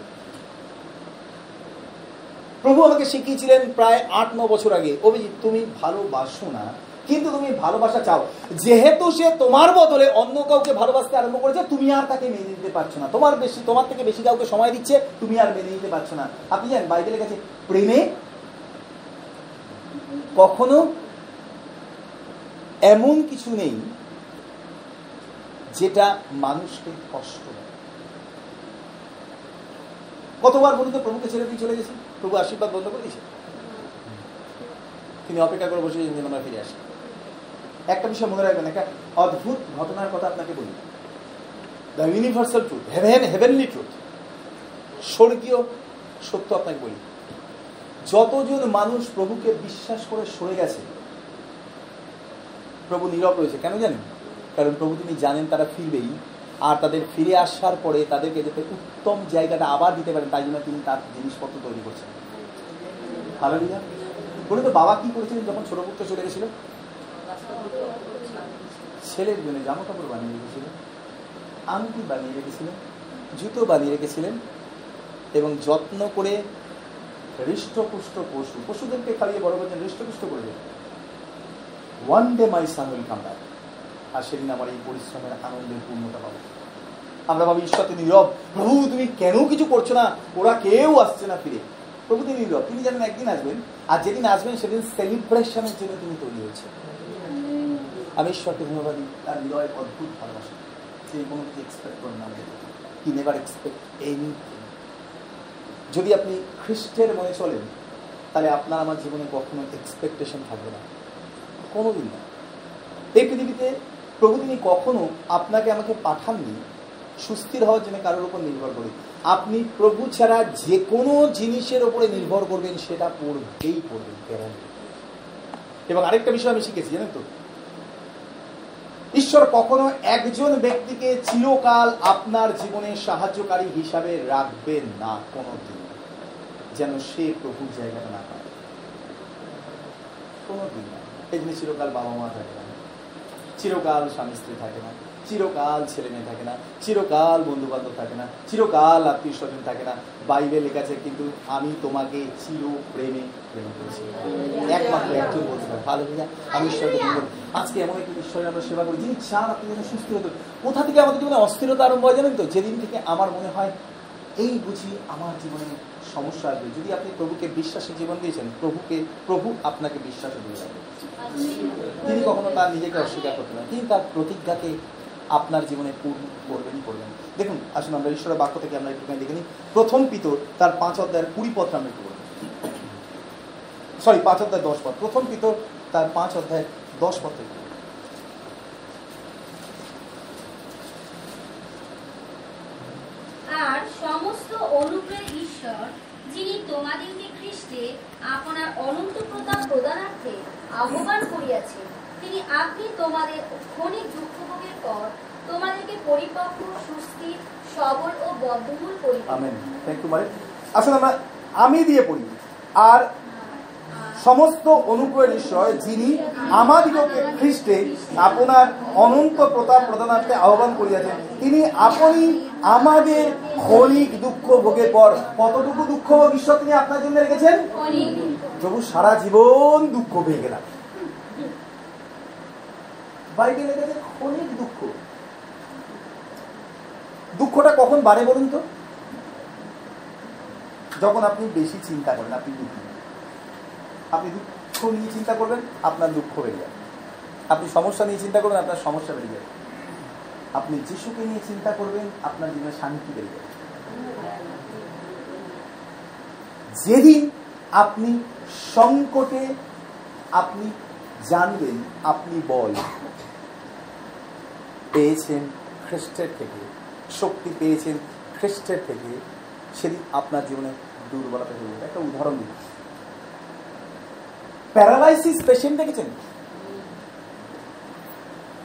প্রভু আমাকে শিখিয়েছিলেন প্রায় আট, ন বছর আগে, অভিজিৎ, তুমি ভালোবাসো না। কিন্তু তুমি ভালোবাসা চাও। যেহেতু সে তোমার বদলে অন্য কাউকে ভালোবাসতে আরম্ভ করেছে, তুমি আর তাকে মেনে নিতে পারছ না। তোমার বেশি, তোমার থেকে বেশি কাউকে সময় দিচ্ছে, তুমি আর মেনে নিতে পারছ না। আপনি জানেন, বাইবেলের কাছে প্রেমে কখনো এমন কিছু নেই যেটা মানুষকে কষ্ট কতবার বলুন তো, প্রভুকে ছেড়ে দিয়ে চলে গেছি? প্রভু আশীর্বাদ বন্ধ করে দিয়েছে। তিনি অপেক্ষা করে বসে যেন আমরা ফিরে আসি। একটা বিষয় মনে রাখবেন, একটা অদ্ভুত ঘটনার কথা আপনাকে বলি। The universal truth heaven heavenly truth স্বর্গীয় সত্য আপনাকে বলি। যতজন মানুষ প্রভুকে বিশ্বাস করে সরে গেছে, প্রভু নীরব রয়েছে। কেন জানেন? কারণ প্রভু তিনি জানেন তারা ফিরবেই, আর তাদের ফিরে আসার পরে তাদেরকে যাতে উত্তম জায়গাটা আবার দিতে পারেন, তাই জন্য তিনি তার জিনিসপত্র তৈরি করছেন। ভালো লিজা বলে তো বাবা কি করেছিলেন যখন ছোট পুত্র চলে গেছিল? ছেলের জন্য জামা কাপড় বানিয়ে রেখেছিলেন, আংটি বানিয়ে রেখেছিলেন, জুতো বানিয়ে রেখেছিলেন এবং যত্ন করে হৃষ্টপুষ্ট পশু, পশুদেরকে খাইয়ে বড় করছেন, হৃষ্টপুষ্ট করে দেন one day my son will come back আর সেদিন আমার এই পরিশ্রমের আনন্দের পূর্ণতা পাবো। আমরা ভাবি, ঈশ্বর তিনি নীরব। প্রভু, তুমি কেন কিছু করছ না? ওরা কেউ আসছে না ফিরে। প্রভু তিনি নীরব। তিনি জানেন একদিন আসবেন, আর যেদিন আসবেন, সেদিন সেলিব্রেশনের জন্য তিনি তৈরি হয়েছে আমি ঈশ্বরকে ধন্যবাদ তার হৃদয় অদ্ভুত ভালোবাসা। সে কোনো কিছু এক্সপেক্ট করেন না কি নেভার এক্সপেক্ট এনিথিং যদি আপনি খ্রিস্টের মনে চলেন, তাহলে আপনার আমার জীবনে কখনো এক্সপেকটেশন থাকবে না। কোনোদিন না। এই পৃথিবীতে প্রভু তিনি কখনো আপনাকে আমাকে পাঠাননি, সুস্থির হওয়ার জন্য কারোর উপর নির্ভর করে। আপনি প্রভু ছাড়া যে কোনো জিনিসের উপরে নির্ভর করবেন, সেটা পড়বেই পড়বেন এবং আরেকটা বিষয় আমি শিখেছি, জানেন তো? ঈশ্বর কখনো একজন ব্যক্তিকে চিরকাল আপনার জীবনে সাহায্যকারী হিসাবে রাখবেন না কোনো দিন যেন সে প্রভুর জায়গাটা না পায়। কোনোদিন না। এই জন্য চিরকাল বাবা মা থাকে না। চিরকাল স্বামী স্ত্রী থাকে না। চিরকাল ছেলে মেয়ে থাকে না, চিরকাল বন্ধু বান্ধব থাকে না, চিরকাল আত্মীয় স্বজন থাকে না। বাইবে লেখাছে কিন্তু আমি তোমাকে চির প্রেমে প্রেম করেছি। একমাত্র একজন বলতে পারে ভালো কিনা আমি ঈশ্বরকে বলব আজকে এমন একটি ঈশ্বরের আমরা সেবা করি, যিনি চান আপনি যেন সুস্থ হতো কোথা থেকে আমাদের জীবনে অস্থিরতা আরম্ভ হয় জানেন তো? যেদিন থেকে আমার মনে হয় এই বুঝি আমার জীবনে সমস্যা আসবে। যদি আপনি প্রভুকে বিশ্বাসে জীবন দিয়েছেন, প্রভুকে, প্রভু আপনাকে বিশ্বাসে দিয়ে তিনি কখনো তার নিজেকে অস্বীকার করতে না। তিনি তার প্রতিজ্ঞাকে আপনার জীবনে পূর্ণ করবেনই করবেন। দেখুন, আসুন আমরা ঈশ্বরের বাক্য থেকে আমরা একটুখানি দেখে নিই। প্রথম পিতর, তার পাঁচ অধ্যায়ের কুড়ি পথটা আমরা একটু সরি পাঁচ অধ্যায় দশ পথ প্রথম পিতর, তার পাঁচ অধ্যায় দশ থেকে। আর সমস্ত অনুগ্রহের ঈশ্বর, যিনি তোমাদেরকে খ্রিস্টে আপনার অনন্ত প্রতাপ প্রদানার্থে আহ্বান করিয়াছেন, তিনি আপনি তোমাদের ক্ষণিক দুঃখভোগের পর তোমাদেরকে পরিপক্ক সুস্থির সবল ও বদ্ধমূল করিবেন আমেন থ্যাংক ইউ মারে আসলে আমরা আমি দিয়ে পড়ি। আর সমস্ত অনুগ্রহের ঈশ্বর যিনি আমাদিগকে খ্রিস্টে আপনার অনন্ত প্রতাপ প্রদানার্থে আহ্বান করিয়াছেন তিনি আপনি আমাদের ক্ষণিক দুঃখ ভোগের পর কতটুকু দুঃখ ভোগ ঈশ্বর তিনি আপনার জন্য রেখেছেন? প্রভু সারা জীবন দুঃখ পেয়ে গেলাম। বাইবেল লেগেছে ক্ষণিক দুঃখ। দুঃখটা কখন বাড়ে বলুন তো? যখন আপনি বেশি চিন্তা করেন, আপনি দুঃখ। আপনি দুঃখ নিয়ে চিন্তা করবেন, আপনার দুঃখ বেড়ে যাবে। আপনি সমস্যা নিয়ে চিন্তা করবেন, আপনার সমস্যা বেড়ে যাবে। আপনি যিশুকে নিয়ে চিন্তা করবেন, আপনার জীবনে শান্তি বেড়ে যাবে। যেদিন আপনি সংকটে আপনি জানবেন, আপনি বল। পেয়েছেন খ্রিস্টের থেকে, শক্তি পেয়েছেন খ্রিস্টের থেকে, সেদিন আপনার জীবনে দুর্বলতা হয়ে যাবে। একটা উদাহরণ দিই। প্যারালাইসিস পেশেন্ট দেখেছেন?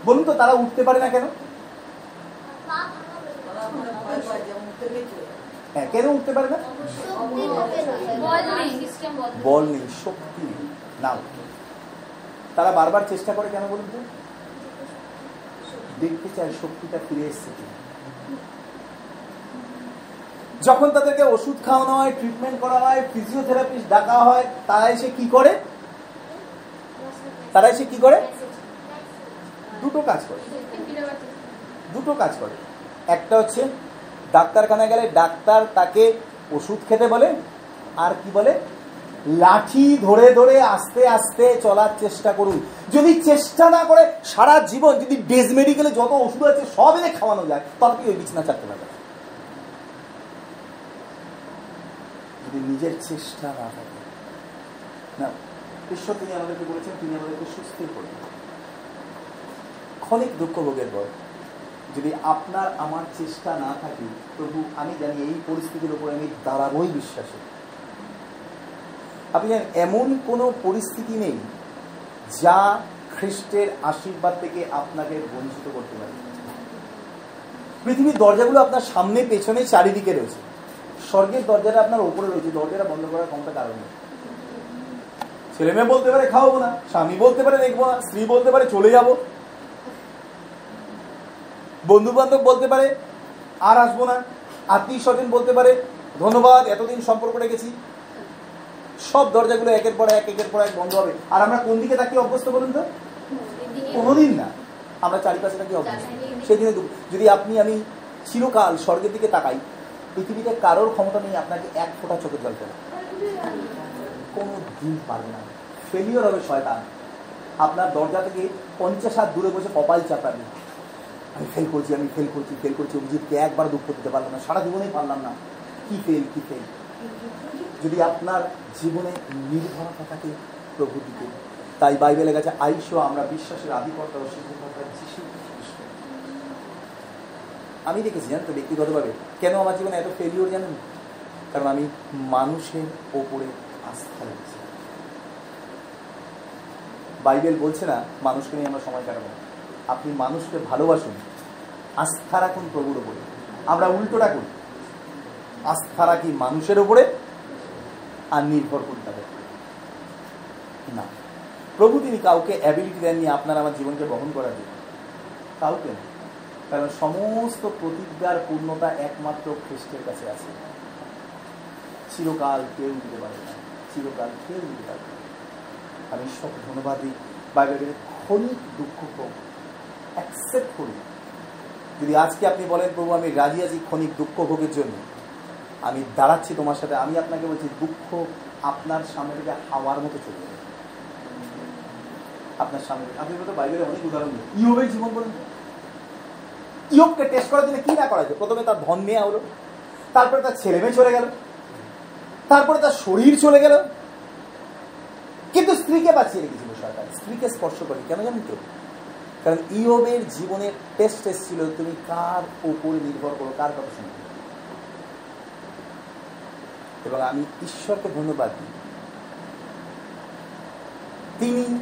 বলুন তো, তারা উঠতে পারে না কেন? হ্যাঁ কেন উঠতে পারে না? বল নেই, শক্তি না। তারা বারবার চেষ্টা করে কেন বলুন তো? দেখতে চায় শক্তিটা ফিরে এসছে যখন তাদেরকে ওষুধ খাওয়ানো হয় ট্রিটমেন্ট করা হয় ফিজিওথেরাপিস্ট ডাকা হয় তারা এসে কি করে? তারা এসে কি করে? দুটো কাজ করে। দুটো কাজ করে। একটা হচ্ছে, ডাক্তারখানায় গেলে ডাক্তার তাকে ওষুধ খেতে বলে, আর কি বলে? লাঠি ধরে ধরে আস্তে আস্তে চলার চেষ্টা করুন। যদি চেষ্টা না করে সারা জীবন, যদি ডেজ মেডিকেলে যত ওষুধ আছে সব এনে খাওয়ানো যায়, তবে ওই বিছনা চারতে পারবে। যদি নিজের চেষ্টা না থাকে। না, ঈশ্বর তিনি আমাদেরকে বলেছেন, তিনি আমাদেরকে সুস্থ করবেন ক্ষণিক দুঃখ ভোগের পর, যদি আপনার, আমার চেষ্টা না থাকে প্রভু আমি জানি এই পরিস্থিতির উপরে আমি দাঁড়াবই বিশ্বাসে। আপনি জানেন, এমন কোনো পরিস্থিতি নেই যা খ্রিস্টের আশীর্বাদ থেকে আপনাকে বঞ্চিত করতে পারে। পৃথিবীর দরজাগুলো আপনার সামনে, পেছনে, চারিদিকে রয়েছে। স্বর্গের দরজাটা আপনার ওপরে রয়েছে, দরজাটা বন্ধ করার কোনটা কারণ নেই। ছেলে মেয়ে বলতে পারে খাওয়াবো না, স্বামী বলতে পারে দেখব না, স্ত্রী বলতে পারে চলে যাব। বন্ধু বান্ধব বলতে পারে আর আসব না, আত্মীয় স্বজন বলতে পারে, ধন্যবাদ, এতদিন সম্পর্ক রেখেছি। সব দরজাগুলো একের পর এক একের পর এক বন্ধ হবে। আর আমরা কোন দিকে তাকিয়ে অভ্যস্ত বলুন তো? কোনোদিন না। আমরা চারিপাশে তাকিয়ে অভ্যস্ত। সেই দিনে দুঃখ। যদি আপনি আমি চিরকাল স্বর্গের দিকে তাকাই পৃথিবীতে কারোর ক্ষমতা নেই আপনাকে এক ফোঁটা চোখে জল ফেলা কোনো দিন পারবে না। ফেলিওর হবে শয়তান। আপনার দরজা থেকে পঞ্চাশ হাত দূরে বসে কপাল চাপাবে। আমি ফেল করছি আমি ফেল করছি ফেল করছি। অভিজিৎকে একবার দুঃখ দিতে পারলাম না। সারা জীবনেই পারলাম না। কি ফেল কি ফেল যদি আপনার জীবনে নির্ভরতা থাকে প্রভু দিকে তাই বাইবেলে গেছে আইসো, আমরা বিশ্বাসের আধিপত্য ও সিদ্ধকর্তা যিশু আমি দেখেছি, জানেন তো, ব্যক্তিগতভাবে। কেন আমার জীবনে এত ফেলিওর জানেন? কারণ আমি মানুষের ওপরে আস্থা রেখেছি। বাইবেল বলছে না, মানুষকে নিয়ে আমরা সময় কাটাবো। আপনি মানুষকে ভালোবাসুন, আস্থা রাখুন প্রভুর ওপরে। আমরা উল্টোটা করি। আস্থা রাখি মানুষের ওপরে আর নির্ভর করি তাদের না। প্রভু তিনি কাউকে অ্যাবিলিটি দেননি, আপনার আমার জীবনকে বহন করার জন্য। কাউকে না। কারণ সমস্ত প্রতিজ্ঞার পূর্ণতা একমাত্র খ্রিস্টের কাছে আছে। চিরকাল কেউ দিতে পারে না। চিরকাল কেউ দিতে পারে না। আমি সব ধন্যবাদ দিই বাইবেলের ক্ষণিক দুঃখ হোক অ্যাকসেপ্ট করি। যদি আজকে আপনি বলেন, প্রভু, আমি রাজি আছি ক্ষণিক দুঃখ ভোগের জন্য। আমি দাঁড়াচ্ছি তোমার সাথে, আমি আপনাকে বলছি, দুঃখ আপনার সামনে থেকে হাওয়ার মতো চলে যাবে। আপনার সামনে আপনি বলতে বাইবেলে অনেক উদাহরণ দিন। ইয়োবের জীবন বলুন। ইয়োবকে টেস্ট করার জন্য কি না করা হয়েছে প্রথমে তার ধন নেওয়া হলো, তারপরে তার ছেলে মেয়ে চলে গেল, তারপরে তার শরীর চলে গেল। কিন্তু স্ত্রীকে বাঁচিয়ে রেখেছিল সরকার। স্ত্রীকে স্পর্শ করে কেন জানেন তো? কারণ ইয়োবের জীবনের টেস্ট এসেছিল, তুমি কার উপরে নির্ভর করো? কার কথা শুনবে? এবং আমি ঈশ্বরকে ধন্যবাদ দিই। তিনি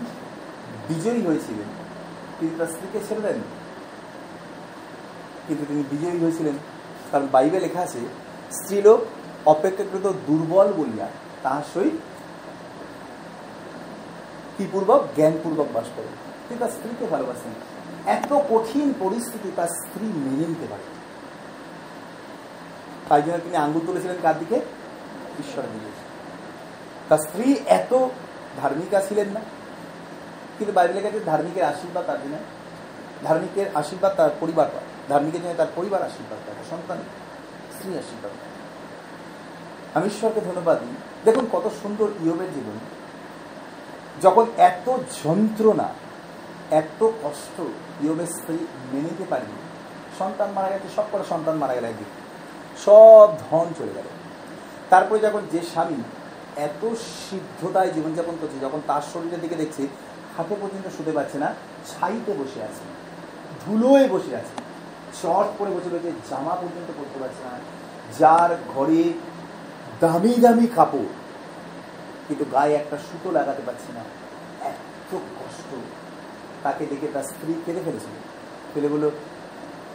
বিজয়ী হয়েছিলেন। তিনি তার স্ত্রীকে ছেড়ে দেন। কিন্তু তিনি বিজয়ী হয়েছিলেন। কারণ বাইবে লেখা আছে, স্ত্রীলোক অপেক্ষাকৃত দুর্বল বলিয়া তাহার সহিত কি পূর্বক জ্ঞানপূর্বক বাস করে। তিনি তার স্ত্রীকে ভালোবাসেন। এত কঠিন পরিস্থিতি তার স্ত্রী মেনে নিতে পারে তাই জন্য তিনি আঙ্গুল তুলেছিলেন কার দিকে? ঈশ্বরের দিকে তার স্ত্রী এত ধার্মিকা ছিলেন না। কিন্তু বাইবেলের কাছে ধার্মিকের আশীর্বাদ তার জন্য ধার্মিকের আশীর্বাদ তার পরিবার পায়। ধার্মিকের জন্য তার পরিবার আশীর্বাদ পায় সন্তান স্ত্রী আশীর্বাদ পায়। আমি ঈশ্বরকে ধন্যবাদ দিই। দেখুন কত সুন্দর ইয়বের জীবন। যখন এত যন্ত্রণা, এত কষ্ট ইয়বের স্ত্রী মেনে নিতে পারেনি, সন্তান মারা গেছে সব করে সন্তান মারা গেল একদিন। সব ধন চলে গেল। তারপরে যখন যে স্বামী এত সিদ্ধতায় জীবনযাপন করছে, যখন তার শরীরের দিকে দেখছে, হাতে পর্যন্ত শুতে পারছে না, ছাইতে বসে আছে, ধুলোয় বসে আছে, চট পরে বসে রয়েছে, জামা পর্যন্ত পরতে পারছে না, যার ঘরে দামি দামি কাপড়, কিন্তু গায়ে একটা সুতো লাগাতে পারছে না। এত কষ্ট। তাকে ডেকে তার স্ত্রী কেঁদে ফেলেছিল। ফেলে বলল,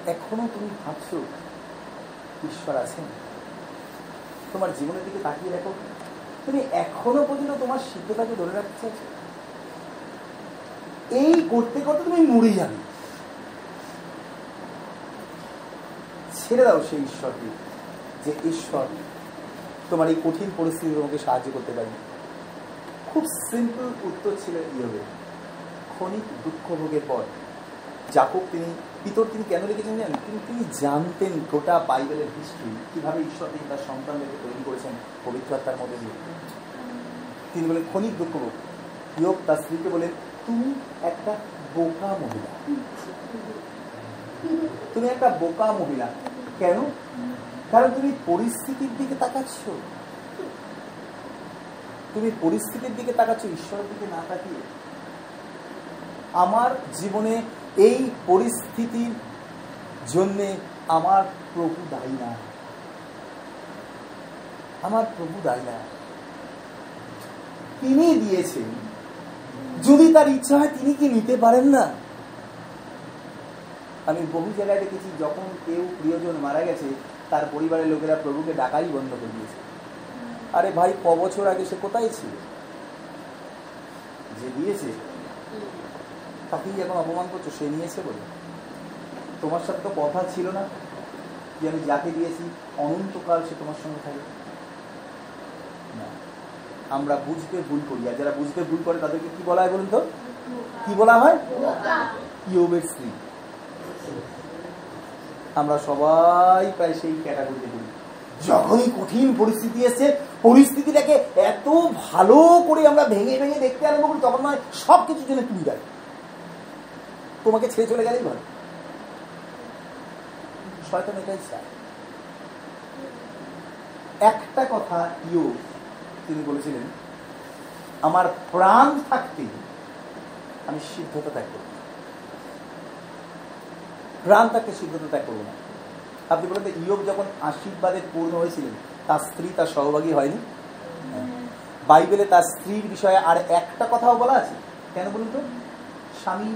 এখনও তুমি ভাবছ ঈশ্বর আছেন? তোমার জীবনের দিকে তাকিয়ে দেখো, তুমি এখনও পর্যন্ত তোমার সিদ্ধতাকে ধরে রাখতে চাইছো? এই করতে করতে তুমি মরে যাবে। ছেড়ে দাও সেই ঈশ্বরকে, যে ঈশ্বর তোমার এই কঠিন পরিস্থিতি তোমাকে সাহায্য করতে পারে খুব সিম্পল উত্তর ছিল ইয়বের ক্ষণিক দুঃখ ভোগের পর জাকব তিনি, পিতর তিনি কেন লিখেছেন জানেন? তিনি তিনি জানতেন গোটা বাইবেলের হিস্ট্রি কীভাবে ঈশ্বর তিনি তার সন্তানদেরকে তৈরি করেছেন পবিত্র আত্মার মধ্যে দিয়ে। তিনি বলেন ক্ষণিক দুঃখ ইয়ব তার স্ত্রীকে বলেন তুমি একটা বোকা মহিলা। তুমি একটা বোকা মহিলা। কেন? কারণ তুমি পরিস্থিতির দিকে তাকাচ্ছ। তুমি পরিস্থিতির দিকে তাকাচ্ছ, ঈশ্বরের দিকে না তাকিয়ে। আমার জীবনে এই পরিস্থিতির জন্যে আমার প্রভু দায়ী না। আমার প্রভু দায়ী না। তিনি দিয়েছেন। যদি তার ইচ্ছা হয়, তিনি কি নিতে পারেন না? আমি বহু জায়গায় দেখেছি, যখন কেউ প্রিয়জন মারা গেছে, তার পরিবারের লোকেরা প্রভুকে ডাকাই বন্ধ করে দিয়েছে। আরে ভাই, ক বছর আগে সে কোথায় ছিল? যে দিয়েছে। তাকেই এখন অপমান করছ, সে নিয়েছে বলে? তোমার সাথে তো কথা ছিল না যে আমি যাকে দিয়েছি, অনন্তকাল সে তোমার সঙ্গে থাকে। না, আমরা বুঝতে ভুল করি। আর যারা বুঝতে ভুল করে, তাদেরকে কি বলা হয় বলুন তো? কি বলা হয়? স্ত্রী। আমরা সবাই প্রায় সেই ক্যাটাগরিতে পড়ি। যখনই কঠিন পরিস্থিতি এসে, পরিস্থিতিটাকে এত ভালো করে আমরা ভেঙে ভেঙে দেখতে আরম্ভ করি, তখন নয় সব কিছুর জন্য তুমি দাঁড়ি তোমাকে ছেড়ে চলে গেলেই ভালো শয়তান এটাই চায়। একটা কথা ইউ তিনি বলেছিলেন, আমার প্রাণ থাকতে আমি সিদ্ধতা ত্যাগ করব প্রাণ থাকতে সিদ্ধতা ত্যাগ করব না। আপনি বলেন ইয়োগ যখন আশীর্বাদে পূর্ণ হয়েছিলেন, তার স্ত্রী তার সহভাগী হয়নি? বাইবেলে তার স্ত্রীর বিষয়ে আর একটা কথাও বলা আছে? কেন বলুন তো? স্বামী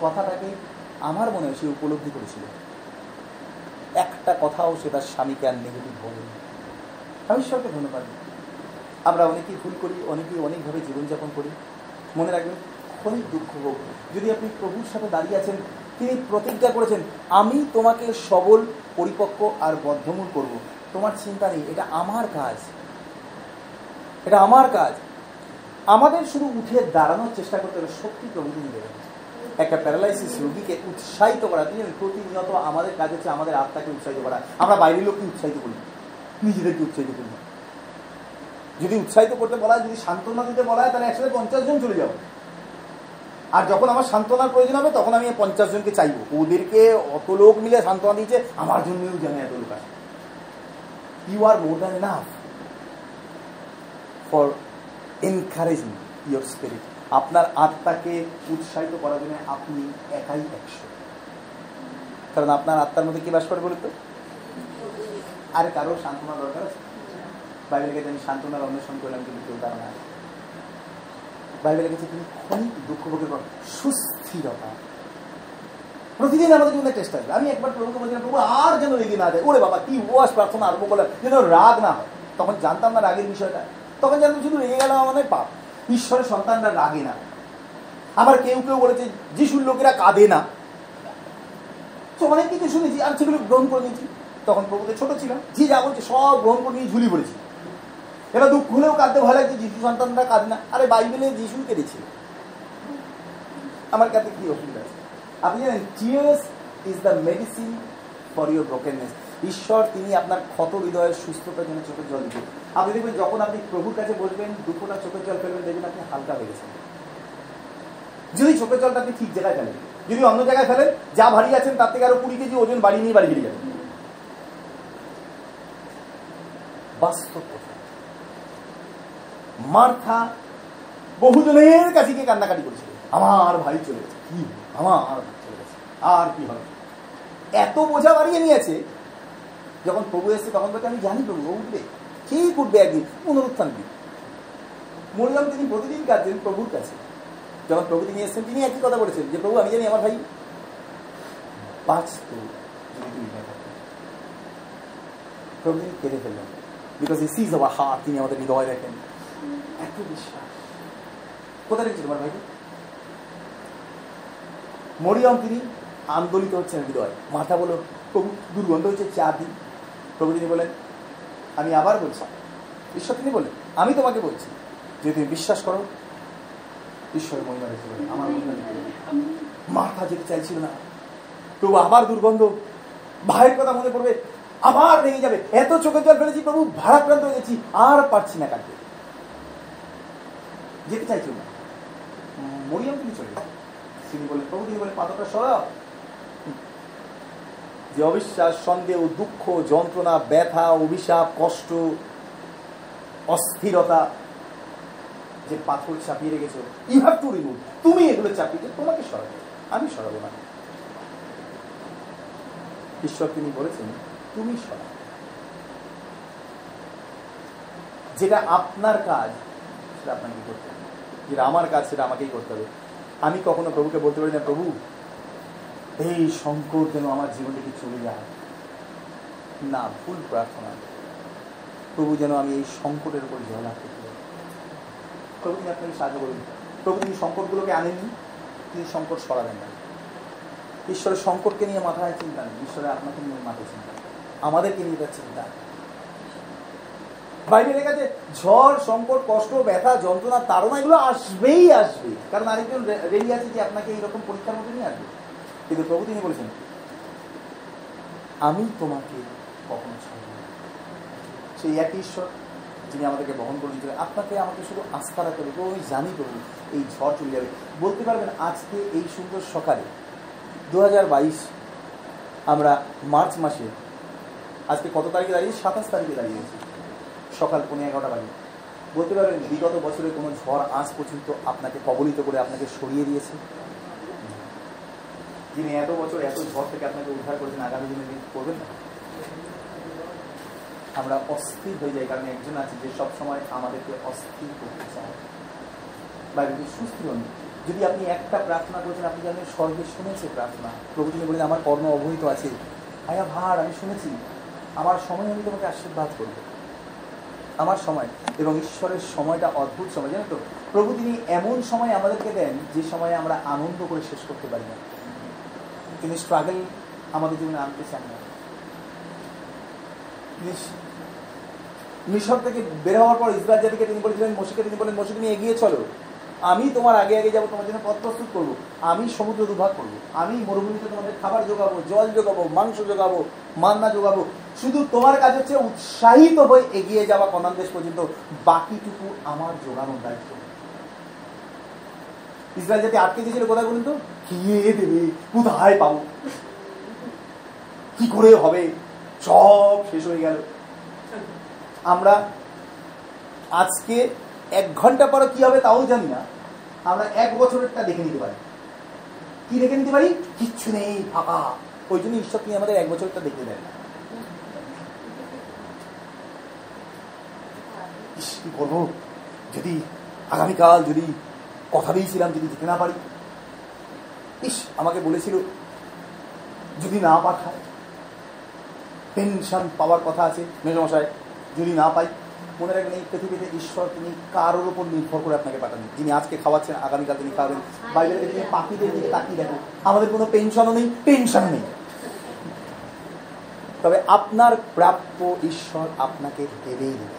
কথাটাকে আমার মনে হয় সে উপলব্ধি করেছিল। একটা কথাও সে তার স্বামীকে আর নেগেটিভ বলেনি। আমি ঈশ্বরকে ধন্যবাদ আমরা অনেকেই ভুল করি, অনেকেই অনেকভাবে জীবনযাপন করি। মনে রাখবেন অনেক দুঃখ হোক যদি আপনি প্রভুর সাথে দাঁড়িয়ে আছেন, তিনি প্রতিজ্ঞা করেছেন, আমি তোমাকে সবল, পরিপক্ক আর বদ্ধমূল করব। তোমার চিন্তা নেই, এটা আমার কাজ। এটা আমার কাজ। আমাদের শুধু উঠে দাঁড়ানোর চেষ্টা করতে হবে, শক্তি প্রভু তিনি দেবেন একটা প্যারালাইসিস রোগীকে উৎসাহিত করা। তিনি প্রতিনিয়ত আমাদের কাজ হচ্ছে আমাদের আত্মাকে উৎসাহিত করা। আমরা বাইরের লোককে উৎসাহিত করি নিজেদেরকে উৎসাহিত করি যদি উৎসাহিত করতে বলা হয়, যদি সান্ত্বনা দিতে বলা হয়, তাহলে একসাথে পঞ্চাশ জন চলে যাব। আর যখন আমার সান্ত্বনার প্রয়োজন হবে, তখন আমি পঞ্চাশ জনকে চাইব। ওদেরকে অত লোক মিলে সান্ত্বনা দিয়েছে, আমার জন্যও জানে এত লোক আছে you are more than enough for encouraging your spirit আপনার আত্মাকে উৎসাহিত করার জন্য আপনি একাই একশো। কারণ আপনার আত্মার মধ্যে কি বাস করে বলুন তো? আর কারও সান্ত্বনা দরকার আছে? বাইবেল কাছে আমি সান্ত্বনার অন্বেষণ করলাম কিন্তু কেউ তারা না। বাইবেলের কাছে তুমি ক্ষণিক দুঃখ ভোগের পর সুস্থিরতা। প্রতিদিন আমাদের জীবনে চেষ্টা আসবে আমি একবার প্রভুকে বলছিলাম, প্রভু, আর যেন রেগে না যায়। ওরে বাবা, কি ওয়াস প্রার্থনা আরম্ভ করলাম। যেন রাগ না হয়। তখন জানতাম না রাগের বিষয়টা। তখন জানতাম শুধু রেগে গেলাম আমাদের পাপ। ঈশ্বরের সন্তানরা রাগে না। আবার কেউ কেউ বলেছে, যিশুর লোকেরা কাঁদে না। তো অনেক কিছু শুনেছি, আর সেগুলো গ্রহণ করে নিয়েছি। তখন প্রভুতে ছোট ছিলাম, যে যা বলছে সব গ্রহণ করে নিয়ে ঝুলি পড়েছি। এবার দুঃখ হলেও কাঁদতে ভালো লাগছে যিশু সন্তানরা কাঁদে না। আরে বাইবেলে যিশুই কেঁদেছিল আমার কাছে কি অসুবিধা আছে? আপনি জানেন tears is the medicine for your brokenness ঈশ্বর, তিনি আপনার ক্ষত হৃদয়ের সুস্থতার জন্য চোখের জল দিবেন। আপনি দেখবেন যখন আপনি প্রভুর কাছে বসবেন দুঃখটা চোখের জল ফেলবেন, দেখবেন আপনি হালকা হয়ে গেছেন। যদি চোখের জলটা আপনি ঠিক জায়গায় ফেলেন, যদি অন্য জায়গায় ফেলেন, যা ভারী আছেন, তার থেকে আরও কুড়ি কেজি ওজন বাড়ি নিয়ে বাড়ি ফিরে যাবেন বাস্তব মার্থা বহুজনের কাছে গিয়ে কান্নাকাটি করেছিল। আমার ভাই চলে গেছে। কি? আমার চলে গেছে। আর কি হবে? এত বোঝা বাড়িয়ে নিয়েছে যখন প্রভু এসছে, তখন বলতে আমি জানি প্রভু উঠবে ঠিক উঠবে একদিন? পুনরুত্থান দিন মরিয়াম তিনি প্রতিদিন কাঁদছেন প্রভুর কাছে। যখন প্রভু তিনি এসেছেন, তিনি একই কথা বলেছেন, যে, প্রভু, আমি জানি আমার ভাই বাঁচত যদি প্রভু তিনি কেঁদে ফেললেন। Because he sees our heart তিনি আমাদের হৃদয় দেখেন। এত বিশ্বাস। কোথায় রেখেছে তোমার ভাইকে? মরিয়ম, তিনি আন্দোলিত হচ্ছেন হৃদয়। মাথা বলো, প্রভু দুর্গন্ধ হচ্ছে চা দিই প্রভু তিনি বলেন আমি আবার বলছি। ঈশ্বর তিনি বলেন আমি তোমাকে বলছি, যে তুমি বিশ্বাস করো, ঈশ্বরের মহিমা রেখে বলে আমার মহিমা বলে। মাথা যেতে চাইছিল না। প্রভু আবার দুর্গন্ধ, ভাইয়ের কথা মনে পড়বে, আবার ভেঙে যাবে। এত চোখের জল ফেলেছি প্রভু ভাড়াক্রান্ত হয়ে গেছি, আর পারছি না কাটতে যেতে চাইছিল না। মরিয়াম তিনি চলে। তিনি বলেন প্রভু তিনি বলেন পাথরটা সরাও। যে অবিশ্বাস, সন্দেহ, দুঃখ, যন্ত্রণা, ব্যথা, অভিশাপ, কষ্ট, অস্থিরতা যে পাথর চাপিয়ে রেখেছো ইউ হ্যাভ টু রিমুভ তুমি এগুলো চাপিয়ে তোমাকে সরাবো আমি সরাবো না। ঈশ্বর তিনি বলেছেন, তুমি সরাও। যেটা আপনার কাজ, সেটা আপনাকে করতে হবে। যেটা আমার কাজ, সেটা আমাকেই করতে হবে। আমি কখনো প্রভুকে বলতে পারি না, প্রভু এই সংকট যেন আমার জীবন থেকে চলে যায়? না, ভুল প্রার্থনা। প্রভু যেন আমি এই সংকটের উপর জয় লাভ করতে পারি। প্রভু তিনি আপনাকে সাহায্য করবেন প্রভু তিনি সংকটগুলোকে আনেননি, তিনি সংকট সরাবেন না। ঈশ্বরের সংকটকে নিয়ে মাথায় চিন্তা নেই ঈশ্বরের আপনাকে নিয়ে মাথায় চিন্তা আমাদেরকে নিয়ে তার চিন্তা বাইরে লেখা ঝড়, সংকট, কষ্ট, ব্যথা, যন্ত্রণা, তাড়না, এগুলো আসবেই, আসবে। কারণ আরেকজন রেডি আছে যে আপনাকে এইরকম পরীক্ষার মধ্যে নিয়ে আসবে। কিন্তু প্রভু তিনি বলেছেন, আমি তোমাকে কখনো ছাড়ব সেই একই ঈশ্বর যিনি আমাদেরকে বহন করে দিয়েছিলেন আপনাকে আমাকে শুধু আস্থা রাখতে হবে আমি জানি প্রভু এই ঝড় চলে যাবে। বলতে পারবেন, আজকে এই সুন্দর সকালে দু হাজার বাইশ আমরা মার্চ মাসে, আজকে কত তারিখে দাঁড়িয়ে সাতাশ তারিখে দাঁড়িয়ে দাঁড়িয়েছি, সকাল পনেরো এগারোটা বাজে। বলতে পারবেন, বিগত বছরে কোনো ঝড় আজ পর্যন্ত আপনাকে কবলিত করে আপনাকে সরিয়ে দিয়েছে। যিনি এত বছর, এত ঝড় থেকে আপনাকে উদ্ধার করেছেন, আগামী দিনে তিনি করবেন না? আমরা অস্থির হয়ে যাই, কারণ একজন আছে যে সব সময় আমাদেরকে অস্থির করতে চায়। বা সুস্থির হন। যদি আপনি একটা প্রার্থনা করেছেন, আপনি জানেন, স্বর্গে শুনেছে প্রার্থনা। প্রভু তিনি বলেন, আমার কর্ম অবহিত আছে। আয়া ভার, আমি শুনেছি। আমার সময় আমি তোমাকে আশীর্বাদ করব। আমার সময় এবং ঈশ্বরের সময়টা অদ্ভুত সময়, জানো তো? প্রভু তিনি এমন সময় আমাদেরকে দেন, যে সময়ে আমরা আনন্দ করে শেষ করতে পারি না। তিনি স্ট্রাগল আমাদের জীবনে আনতে চান না। মিশর থেকে বের হওয়ার পর ইসরায়েল জাতিকে তিনি বলেছিলেন, মসিকে তিনি বলেন, মসিকে নিয়ে এগিয়ে চলো। আমি তোমার আগে আগে যাব, তোমার জন্য পথ প্রস্তুত করব। আমি সমুদ্র দুভাগ করব। আমি মরুভূমিতে তোমাদের খাবার যোগাবো, জল যোগাবো, মাংস যোগাবো, মান্না যোগাবো। শুধু তোমার কাজ হচ্ছে উৎসাহিত হয়ে এগিয়ে যাওয়া কনান দেশ পর্যন্ত বাকিটুকু আমার যোগানোর দায়িত্ব। ইসরায়েল জাতি আটকে দিয়েছিল, কোথায় বলুন তো? কে দেবে, কোথায় পাবো? কি করে হবে? সব শেষ হয়ে গেল। আমরা আজকে এক ঘণ্টা পরে কি হবে তাও জানি না। আমরা এক বছরেরটা দেখে নিতে পারি। কি দেখে নিতে পারি? কিচ্ছু নেই, ফাঁকা। ওই জন্য ঈশ্বর তিনি আমাদের এক বছরটা দেখে দেন। না কি করব? যদি আগামীকাল যদি কথা দিয়েছিলাম যদি যেতে না পারি। ইস, আমাকে বলেছিল, যদি না পাঠায় পেনশন পাওয়ার কথা আছে, মেজমশাই, যদি না পাই, মনে রাখবেন এই পৃথিবীতে ঈশ্বর তিনি কারোর উপর নির্ভর করে আপনাকে পাঠান যিনি আজকে খাওয়াচ্ছেন, আগামীকাল তিনি খাওয়াবেন বাইবেলে তিনি পাখিদের দিকে তাকিয়ে দেখো আমাদের কোনো পেনশনও নেই টেনশনও নেই। তবে আপনার প্রাপ্য ঈশ্বর আপনাকে দেবেই দেবে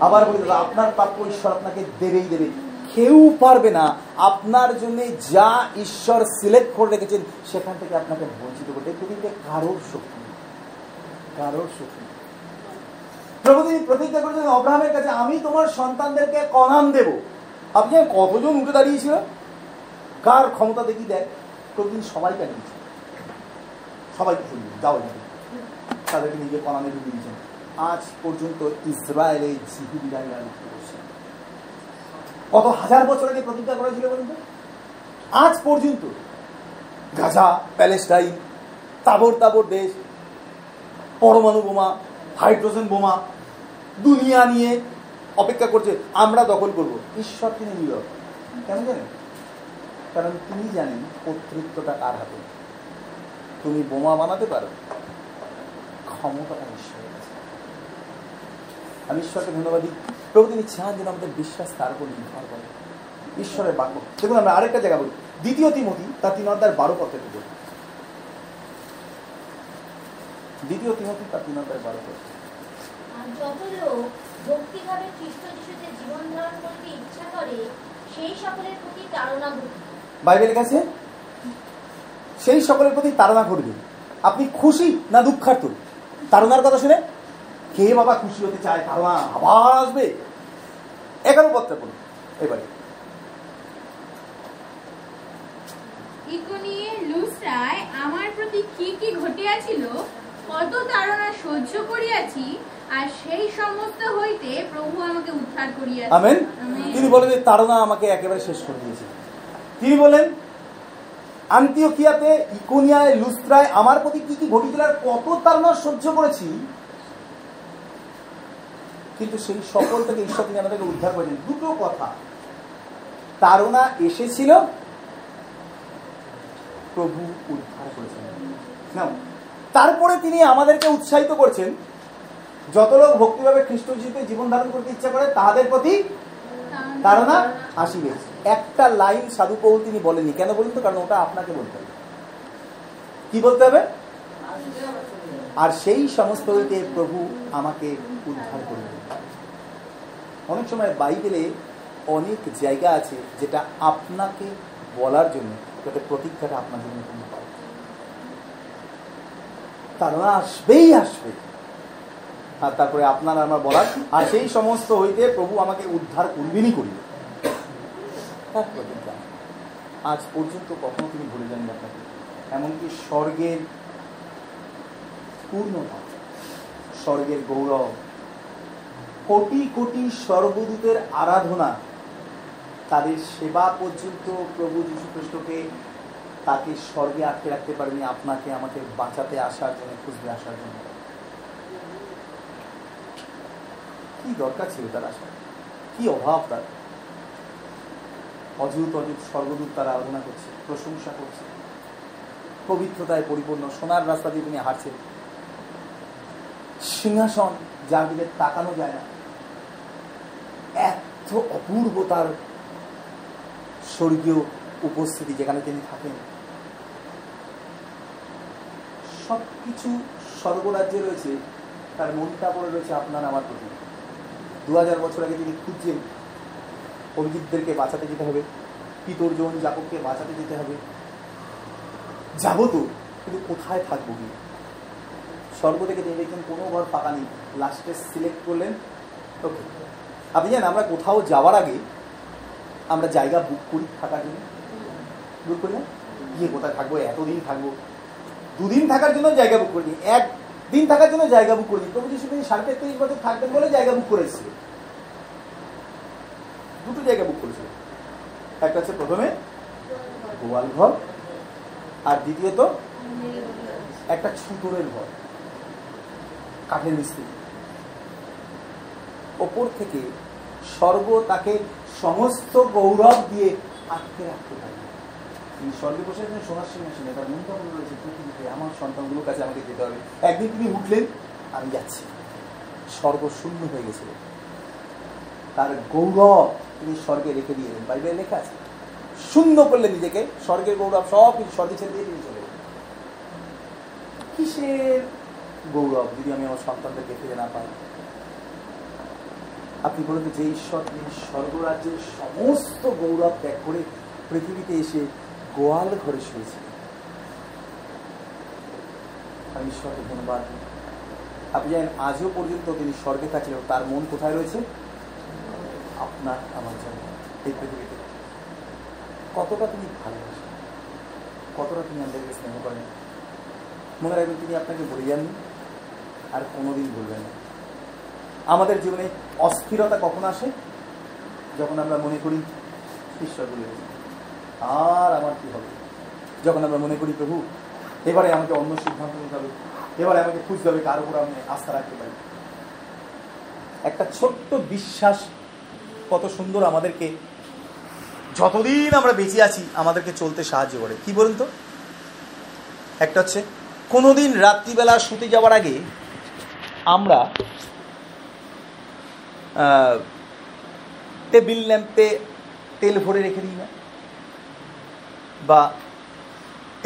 আবার বলি আপনার প্রাপ্য ঈশ্বর আপনাকে দেবেই দেবে কেউ পারবে না। আপনার জন্য যা ঈশ্বর সিলেক্ট করে রেখেছেন, সেখান থেকে আপনাকে বঞ্চিত করতে। পৃথিবীতে কারোর শক্তি কারোর শক্তি। প্রভু তিনি প্রতিজ্ঞা করেছেন, অব্রাহামের কাছে আমি তোমার সন্তানদেরকে কনান দেব। আপনি কতজন উঠে দাঁড়িয়েছিল কার ক্ষমতা দেখি দেয় প্রভু তিনি সবাইকে দিয়েছেন সবাইকে যাও। তাদেরকে নিজে কনানে ঢুকিয়ে দিয়েছেন আজ পর্যন্ত ইসরায়েলে জিহুদিরা এরা লিপ্ত করছে কত হাজার বছর আগে প্রতিজ্ঞা করেছিল বলুন? আজ পর্যন্ত গাজা, প্যালেস্টাইন, তাবর তাবর দেশ, পরমাণু বোমা, হাইড্রোজেন বোমা, দুনিয়া নিয়ে অপেক্ষা করছে, আমরা দখল করব। ঈশ্বর তিনি নীরব। কেন জানেন? কারণ তিনি জানেন কর্তৃত্বটা কার হাতে। তুমি বোমা বানাতে পারো, ক্ষমতাটা ঈশ্বরের কাছে আমি ঈশ্বরকে ধন্যবাদ প্রভু তিনি চান যেন আমাদের বিশ্বাস তার উপর নির্ভর করে। ঈশ্বরের বাক্য। দেখুন আমরা আরেকটা জায়গা বলি। দ্বিতীয় তিমতি তার তিন অধ্যায়ের বারো পথে বলি দ্বিতীয় তিমতি তার তিন অধ্যায়ের বারো পথে যত লোক ভক্তিভাবে খ্রিস্ট যিশুতে জীবন ধারণ করতে ইচ্ছা করে সেই সকলের প্রতি তাড়না ঘটে বাইবেল কাছে সেই সকলের প্রতি তাড়না করবে আপনি খুশি না দুঃখার্থ তাড়নার কথা শুনে? কে বাবা খুশি হতে চায় তাড়না আবার আসবে? এগারো পত্রে পড়ুন এবারে। ইকোনিয়ে লুস্রায় আমার প্রতি কি কি ঘটিয়াছিল কত তাড়না সহ্য করিয়াছি আর সেই সমস্ত হইতে প্রভু আমাকে উদ্ধার করিয়াছে আমেন। আমেন। তিনি বলেন যে তাড়না আমাকে একেবারে শেষ করে দিয়েছে তিনি বলেন আন্তিওকিয়াতে ইকোনিয়ায় লুস্ত্রায় আমার প্রতি কি কি ঘটিছিল আর কত তাড়না সহ্য করেছি কিন্তু সেই সকল থেকে ঈশ্বর তিনি আমাদেরকে উদ্ধার করেছেন। দুটো কথা। তাড়না এসেছিল, প্রভু উদ্ধার করেছেন। তারপরে তিনি আমাদেরকে উৎসাহিত করছেন, যত লোক ভক্তিভাবে খ্রিস্ট যিশুতে জীবন ধারণ করতে ইচ্ছা করে, তাহাদের প্রতি তারা আসিবে। একটা লাইন সাধু পৌল তিনি বলেনি কেন বলুন তো? কারণ ওটা আপনাকে বলতে হবে। কি বলতে হবে? আর সেই সমস্ত হইতে প্রভু আমাকে উদ্ধার করবে অনেক সময় বাইবেলে অনেক জায়গা আছে যেটা আপনাকে বলার জন্য, যাতে প্রতীক্ষাটা আপনার জন্য পূর্ণ হয়। তারা আসবেই আসবে। আর তারপরে আপনার আমার বলার, আর সেই সমস্ত হইতে প্রভু আমাকে উদ্ধার করবেনই করিবে তার প্রতিজ্ঞা আজ পর্যন্ত কখনো তিনি ভুলে যাননি আপনাকে। এমনকি স্বর্গের পূর্ণতা স্বর্গের গৌরব। কোটি কোটি স্বর্গদূতের আরাধনা, তাদের সেবা পর্যন্ত প্রভু যীশু খ্রিস্টকে তাকে স্বর্গে আটকে রাখতে পারেনি, আপনাকে আমাকে বাঁচাতে আসার জন্য, খুঁজতে আসার জন্য। কি দরকার ছিল তার আসা কি অভাব তার? অযুত অযুত স্বর্গদূত তারা আরাধনা করছে, প্রশংসা করছে। পবিত্রতায় পরিপূর্ণ, সোনার রাস্তা দিয়ে তিনি হাঁটছেন। সিংহাসন যার দিকে তাকানো যায় না। এত অপূর্ব তার স্বর্গীয় উপস্থিতি যেখানে তিনি থাকেন। সবকিছু স্বর্গরাজ্যে রয়েছে, তার মনটা পড়ে রয়েছে আপনার আমার প্রতি। দু হাজার বছর আগে তিনি খুঁজছেন, অভিজিৎদেরকে বাঁচাতে যেতে হবে, পিতর জন জাকবকে বাঁচাতে যেতে হবে। যাব তো, কিন্তু কোথায় থাকব কি স্বর্গ থেকে তিনি দেখছেন কোনো ঘর ফাঁকা নেই। লাস্টে সিলেক্ট করলেন। ওকে আপনি জানেন, আমরা কোথাও যাওয়ার আগে আমরা জায়গা বুক করি থাকার জন্য। বুক করি না? গিয়ে কোথায় থাকব? এতদিন থাকব। দুদিন থাকার জন্য জায়গা বুক করে দিই এক দিন থাকার জন্য জায়গা বুক করে দিই প্রভু যিশু তিনি সাড়ে তেত্রিশ বছর থাকবেন বলে জায়গা বুক করেছিল দুটো জায়গা বুক করেছিল একটা হচ্ছে প্রথমে গোয়াল ঘর, আর দ্বিতীয়ত একটা ছুতরের ঘর। কাঠের মিস্ত্রি ওপর থেকে স্বর্গ তাকে সমস্ত গৌরব দিয়ে আটকে রাখতে পারে। তিনি স্বর্গে বসে আছেন, সোনার সিংহাসনে। তার মনটা মনে রয়েছে পৃথিবীতে আমার সন্তানগুলোর কাছে আমাকে যেতে হবে। একদিন তিনি উঠলেন, আমি যাচ্ছি। স্বর্গ শূন্য হয়ে গেছিল তার গৌরব তিনি স্বর্গে রেখে দিয়ে এলেন বাইবেলে লেখা আছে, শূন্য করলেন নিজেকে। স্বর্গের গৌরব সব কিছু স্বর্গে ছেড়ে দিয়ে তিনি চলে কিসের গৌরব, যদি আমি আমার সন্তানদেরকে ফিরে না পাই। আপনি বলেন যে ঈশ্বর, তিনি স্বর্গরাজ্যের সমস্ত গৌরব ত্যাগ করে পৃথিবীতে এসে গোয়াল ঘরে শুয়েছে আমি ঈশ্বরকে ধন্যবাদ। আপনি জানেন, আজও পর্যন্ত তিনি স্বর্গে থাকলেও তার মন কোথায় রয়েছে? আপনার, আমার জন্য, এই পৃথিবীতে। কতটা তিনি ভালোবাসেন, কতটা তিনি আমাদেরকে স্নেহ করেন। মনে রাখবেন, তিনি আপনাকে বলে যাননি। আর কোনোদিন ভুলবেন না। আমাদের জীবনে অস্থিরতা কখন আসে? যখন আমরা মনে করি, ঈশ্বর গেছি আর আমার কি হবে? যখন আমরা মনে করি, প্রভু, এবারে আমাকে অন্য সিদ্ধান্ত নিতে হবে। এবারে আমাকে খুঁজতে হবে কার উপর আমি আস্থা রাখতে পারি। একটা ছোট্ট বিশ্বাস কত সুন্দর আমাদেরকে, যতদিন আমরা বেঁচে আছি, আমাদেরকে চলতে সাহায্য করে। কি বলুন তো? একটা হচ্ছে, কোনোদিন রাত্রিবেলা শুতে যাওয়ার আগে আমরা টেবিল ল্যাম্পে তেল ভরে রেখে দিই না, বা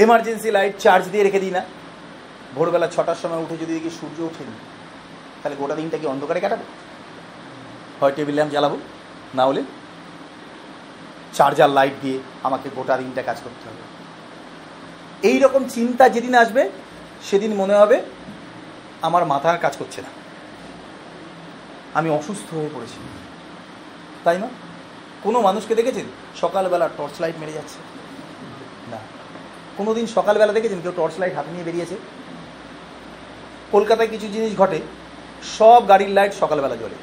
এমার্জেন্সি লাইট চার্জ দিয়ে রেখে দিই না। ভোরবেলা ছটার সময় উঠে যদি দেখি সূর্য ওঠেনি, তাহলে গোটা দিনটা কি অন্ধকারে কাটাবো? হয় টেবিল ল্যাম্প জ্বালাবো, না হলে চার্জার লাইট দিয়ে আমাকে গোটা দিনটা কাজ করতে হবে। এই রকম চিন্তা যেদিন আসবে, সেদিন মনে হবে আমার মাথা কাজ করছে না। আমি অসুস্থ হয়ে পড়েছি। তাই না? কোনো মানুষকে দেখেছেন? সকালবেলা টর্চ লাইট মেরে যাচ্ছে। না। কোনো দিন সকালবেলা দেখেছেন? কেউ টর্চ লাইট হাতে নিয়ে বেরিয়েছে? কলকাতায় কিছু জিনিস ঘটে, সব গাড়ির লাইট সকালবেলা জ্বলে।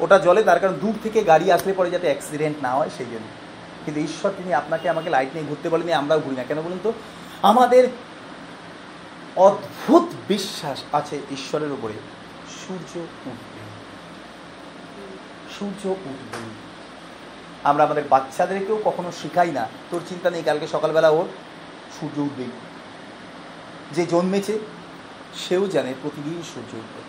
ওটা জ্বলে তার কারণ দূর থেকে গাড়ি আসলে পরে যাতে অ্যাক্সিডেন্ট না হয়, সেই জন্য। কিন্তু ঈশ্বর, তিনি আপনাকে আমাকে লাইট নিয়ে ঘুরতে বলেনি আমরাও ঘুরি না। কেন বলুন তো? আমাদের অদ্ভুত বিশ্বাস আছে ঈশ্বরের উপরে। সূর্য উঠবে। সূর্য উঠবে। আমরা আমাদের বাচ্চাদেরকেও কখনো শিখাই না। তোর চিন্তা নেই, কালকে সকালবেলা ওর সূর্য উঠবেই। যে জন্মেছে, সেও জানে প্রতিদিন সূর্য উঠবে।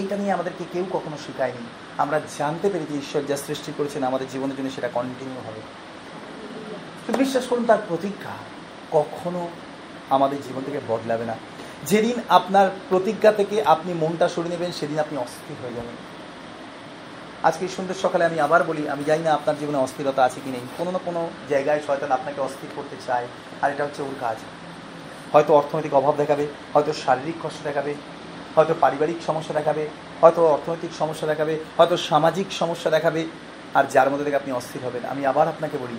এইটা নিয়ে আমাদেরকে কেউ কখনো শেখায়নি। আমরা জানতে পেরে যে ঈশ্বর যা সৃষ্টি করেছেন, আমাদের জীবনের জন্য সেটা কন্টিনিউ হবে। বিশ্বাস করুন, তার প্রতিজ্ঞা কখনো আমাদের জীবন থেকে বদলাবে না। যেদিন আপনার প্রতিজ্ঞা থেকে আপনি মনটা সরিয়ে নেবেন, সেদিন আপনি অস্থির হয়ে যাবেন। আজকে সুন্দর সকালে আমি আবার বলি, আমি জানি না আপনার জীবনে অস্থিরতা আছে কি নেই। কোনো না কোনো জায়গায় শয়তান আপনাকে অস্থির করতে চায়, আর এটা হচ্ছে ওর কাজ। হয়তো অর্থনৈতিক অভাব দেখাবে, হয়তো শারীরিক কষ্ট দেখাবে, হয়তো পারিবারিক সমস্যা দেখাবে, হয়তো অর্থনৈতিক সমস্যা দেখাবে, হয়তো সামাজিক সমস্যা দেখাবে, আর যার মধ্যে থেকে আপনি অস্থির হবেন। আমি আবার আপনাকে বলি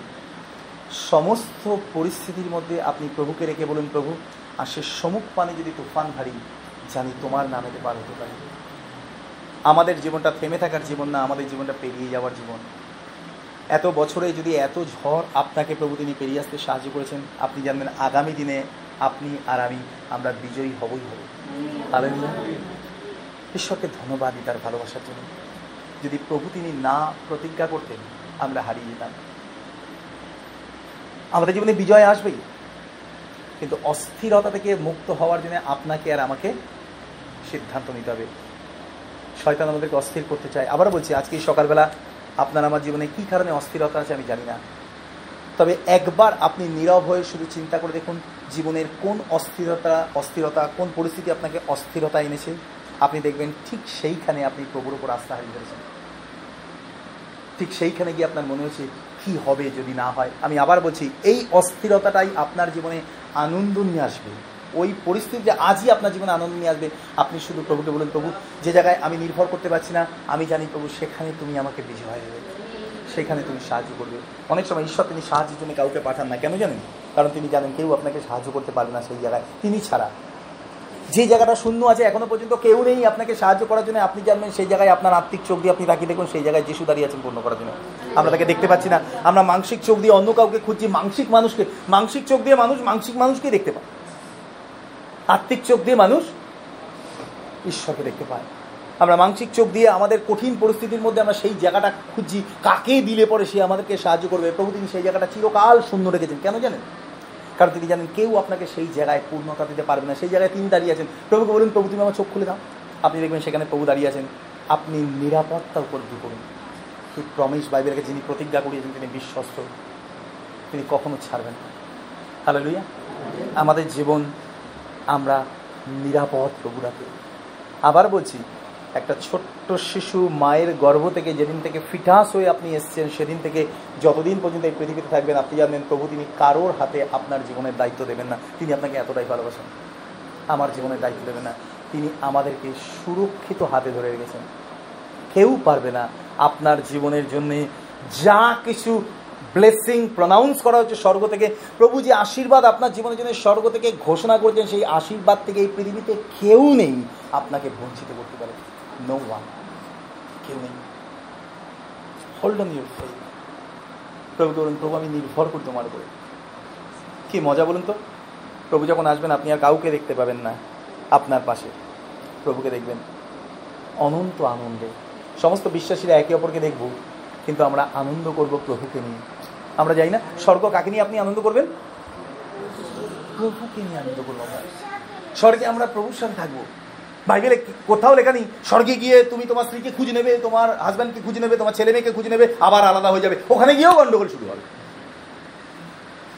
সমস্ত পরিস্থিতির মধ্যে আপনি প্রভুকে রেখে বলুন, প্রভু, আর সে সমুখ পানে যদি তুফান ভারী, জানি তোমার নামেতে পার হতে পারে। আমাদের জীবনটা থেমে থাকার জীবন না, আমাদের জীবনটা পেরিয়ে যাওয়ার জীবন। এত বছরে যদি এত ঝড় আপনাকে প্রভু তিনি পেরিয়ে আসতে সাহায্য করেছেন, আপনি জানবেন আগামী দিনে আপনি আর আমি, আমরা বিজয়ী হবই হব। ঈশ্বরকে ধন্যবাদ দিই তার ভালোবাসার জন্য। যদি প্রভু তিনি না প্রতিজ্ঞা করতেন, আমরা হারিয়ে যেতাম। আমাদের জীবনে বিজয় আসবেই। কিন্তু অস্থিরতা থেকে মুক্ত হওয়ার জন্য আপনাকে আর আমাকে সিদ্ধান্ত নিতে হবে। শয়তান আমাদেরকে অস্থির করতে চায়। আবার বলছি, আজকে সকালবেলা আপনার আমার জীবনে কি কারণে অস্থিরতা আছে আমি জানি না। তবে একবার আপনি নীরব হয়ে শুধু চিন্তা করে দেখুন, জীবনের কোন অস্থিরতা অস্থিরতা, কোন পরিস্থিতি আপনাকে অস্থিরতা এনেছে। আপনি দেখবেন ঠিক সেইখানে আপনি প্রভুর উপর আস্থা হারিয়ে ফেলেছেন। ঠিক সেইখানে গিয়ে আপনার মনে হচ্ছে, কি হবে যদি না হয়? আমি আবার বলছি, এই অস্থিরতাটাই আপনার জীবনে আনন্দ নিয়ে আসবে। ওই পরিস্থিতিতে আজই আপনার জীবনে আনন্দ নিয়ে আসবে। আপনি শুধু প্রভুকে বলুন, প্রভু, যে জায়গায় আমি নির্ভর করতে পারছি না, আমি জানি প্রভু, সেখানে তুমি আমাকে বিজয় দেবে সেখানে তুমি সাহায্য করবে। অনেক সময় ঈশ্বর তিনি সাহায্যের জন্য কাউকে পাঠান না কেন জানেন? কারণ তিনি জানেন কেউ আপনাকে সাহায্য করতে পারবে না সেই জায়গায়। তিনি ছাড়া। যে জায়গাটা শূন্য আছে এখনও পর্যন্ত কেউ নেই আপনাকে সাহায্য করার জন্য। আপনি জানবেন সেই জায়গায় আপনার আত্মিক চোখ দিয়ে আপনি তাকিয়ে দেখুন, সেই জায়গায় যিশু দাঁড়িয়ে আছেন পূর্ণ করার জন্য। আমরা তাকে দেখতে পাচ্ছি না। আমরা মানসিক চোখ দিয়ে অন্য কাউকে খুঁজছি, মানসিক মানুষকে। মানসিক চোখ দিয়ে মানুষ মানসিক মানুষকে দেখতে পায়। আত্মিক চোখ দিয়ে মানুষ ঈশ্বরকে দেখতে পায়। আমরা মানসিক চোখ দিয়ে আমাদের কঠিন পরিস্থিতির মধ্যে আমরা সেই জায়গাটা খুঁজছি, কাকে দিলে পরে সে আমাদেরকে সাহায্য করবে। প্রভু তিনি সেই জায়গাটা চিরকাল শূন্য রেখেছেন। কেন জানেন? কারণ তিনি জানেন কেউ আপনাকে সেই জায়গায় পূর্ণতা দিতে পারবে না, সেই জায়গায় তিনি দাঁড়িয়ে আছেন। প্রভুকে বলুন, প্রভু তুমি আমার চোখ খুলে দাও। আপনি দেখবেন সেখানে প্রভু দাঁড়িয়ে আছেন। আপনি নিরাপত্তা উপলব্ধি করুন। সেই প্রমিস বাইবেলকে যিনি প্রতিজ্ঞা করিয়েছেন, তিনি বিশ্বস্ত। তিনি কখনো ছাড়বেন না। হ্যালো লুইয়া আমাদের জীবন আমরা নিরাপদ প্রভুরাতে আবার বলছি একটা ছোট্ট শিশু মায়ের গর্ভ থেকে যেদিন থেকে ফিটাস হয়ে আপনি এসছেন, সেদিন থেকে যতদিন পর্যন্ত এই পৃথিবীতে থাকবেন, আপনি জানবেন প্রভু তিনি কারোর হাতে আপনার জীবনের দায়িত্ব দেবেন না। তিনি আপনাকে এতটাই ভালোবাসেন। আমার জীবনের দায়িত্ব দেবেন না। তিনি আমাদেরকে সুরক্ষিত হাতে ধরে রেখেছেন। কেউ পারবে না আপনার জীবনের জন্যে যা কিছু ব্লেসিং প্রনাউন্স করা হচ্ছে স্বর্গ থেকে। প্রভু যে আশীর্বাদ আপনার জীবনের জন্য স্বর্গ থেকে ঘোষণা করছেন, সেই আশীর্বাদ থেকে এই পৃথিবীতে কেউ নেই আপনাকে বঞ্চিত করতে পারে। ওয়ান কেউ নেই হোল্ড অন ইউর ফেথ প্রভু বলুন, প্রভু, আমি নির্ভর করি তোমার উপরে। কি মজা বলুন তো? প্রভু যখন আসবেন, আপনি আর কাউকে দেখতে পাবেন না আপনার পাশে। প্রভুকে দেখবেন অনন্ত আনন্দে। সমস্ত বিশ্বাসীরা একে অপরকে দেখব, কিন্তু আমরা আনন্দ করব প্রভুকে নিয়ে। আমরা যাই না? স্বর্গ কাকে নিয়ে আপনি আনন্দ করবেন? প্রভুকে নিয়ে আনন্দ করব আমরা। স্বর্গে আমরা প্রভুর সাথে থাকব। বাইবেলে কোথাও লেখা নেই, স্বর্গে গিয়ে তুমি তোমার স্ত্রীকে খুঁজে নেবে, তোমার হাজব্যান্ডকে খুঁজে নেবে, তোমার ছেলে মেয়েকে খুঁজে নেবে, আবার আলাদা হয়ে যাবে। ওখানে গিয়েও গন্ডগোল শুরু হবে।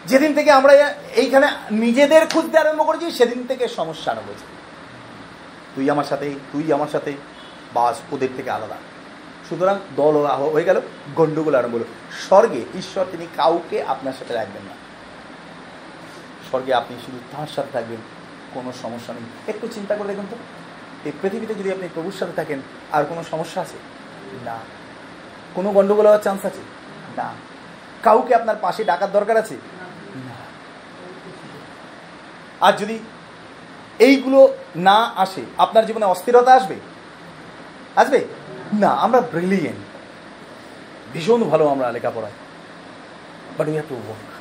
যেদিন থেকে আমরা এইখানে নিজেদের খুঁজতে আরম্ভ করেছি, সেদিন থেকে সমস্যা আরম্ভ হয়েছে। তুই আমার সাথে, তুই আমার সাথে, বাস ওদের থেকে আলাদা। সুতরাং দল হয়ে গেল, গন্ডগোল আরম্ভ হলো। স্বর্গে ঈশ্বর তিনি কাউকে আপনার সাথে রাখবেন না। স্বর্গে আপনি শুধু তার সাথে থাকবেন, কোনো সমস্যা নেই। একটু চিন্তা করে দেখুন তো। এই পৃথিবীতে যদি আপনি প্রভুর সাথে থাকেন, আর কোনো সমস্যা আছে? না। কোনো গন্ডগোল হওয়ার চান্স আছে? না। কাউকে আপনার পাশে ডাকার দরকার আছে? না। আর যদি এইগুলো না আসে, আপনার জীবনে অস্থিরতা আসবে? আসবে? না, আমরা ব্রিলিয়েন্ট ভীষণ ভালো আমরা লেখাপড়ায়। But we have to work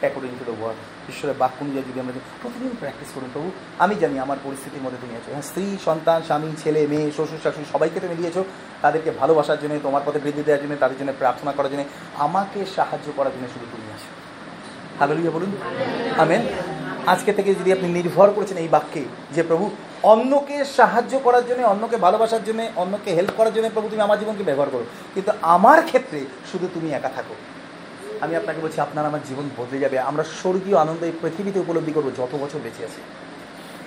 according to the word ঈশ্বরের বাক্য অনুযায়ী যদি আমরা প্রতিদিন প্র্যাকটিস করুন প্রভু, আমি জানি আমার পরিস্থিতির মধ্যে তুমি আছো। হ্যাঁ স্ত্রী, সন্তান, স্বামী, ছেলে, মেয়ে, শ্বশুর, শাশুড়ি, সবাইকে তুমি দিয়েছ। তাদেরকে ভালোবাসার জন্য, তোমার পথে বৃদ্ধি দেওয়ার জন্য, তাদের জন্য, প্রার্থনা করার জন্য, আমাকে সাহায্য করার জন্য শুধু তুমি আছো। হালেলুয়া বলুন। আমেন আজকে থেকে যদি আপনি নির্ভর করেছেন এই বাক্যে যে, প্রভু, অন্যকে সাহায্য করার জন্য, অন্যকে ভালোবাসার জন্য, অন্যকে হেল্প করার জন্য, প্রভু, তুমি আমার জীবনকে ব্যবহার করো। কিন্তু আমার ক্ষেত্রে শুধু তুমি একা থাকো। আমি আপনাকে বলছি, আপনার আমার জীবন বদলে যাবে। আমরা স্বর্গীয় আনন্দ এই পৃথিবীতে উপলব্ধি করব যত বছর বেঁচে আছি।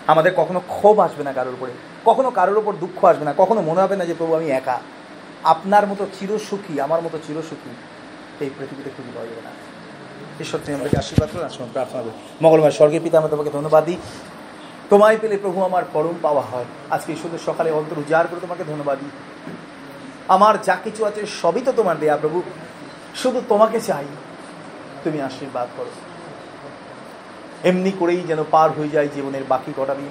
আমাদের কখনো ক্ষোভ আসবে না কারোর উপরে। কখনো কারোর উপর দুঃখ আসবে না। কখনো মনে হবে না যে, প্রভু, আমি একা। আপনার মতো চিরসুখী, আমার মতো চিরসুখী এই পৃথিবীতে খুঁজে পাওয়া যাবে না। ঈশ্বর, তুমি আমাকে আশীর্বাদ করুন আসুন প্রার্থনা করি মঙ্গলবার স্বর্গের পিতা, আমরা তোমাকে ধন্যবাদ দিই। তোমায় পেলে প্রভু আমার পরম পাওয়া হয়। আজকে শুধু সকালে অন্তর উজাড় করে তোমাকে ধন্যবাদ দিই। আমার যা কিছু আছে সবই তো তোমার দেয়া, প্রভু। শুধু তোমাকে চাই। তুমি আশীর্বাদ করো। এমনি করেই যেন পার হয়ে যায় জীবনের বাকি কটা দিন।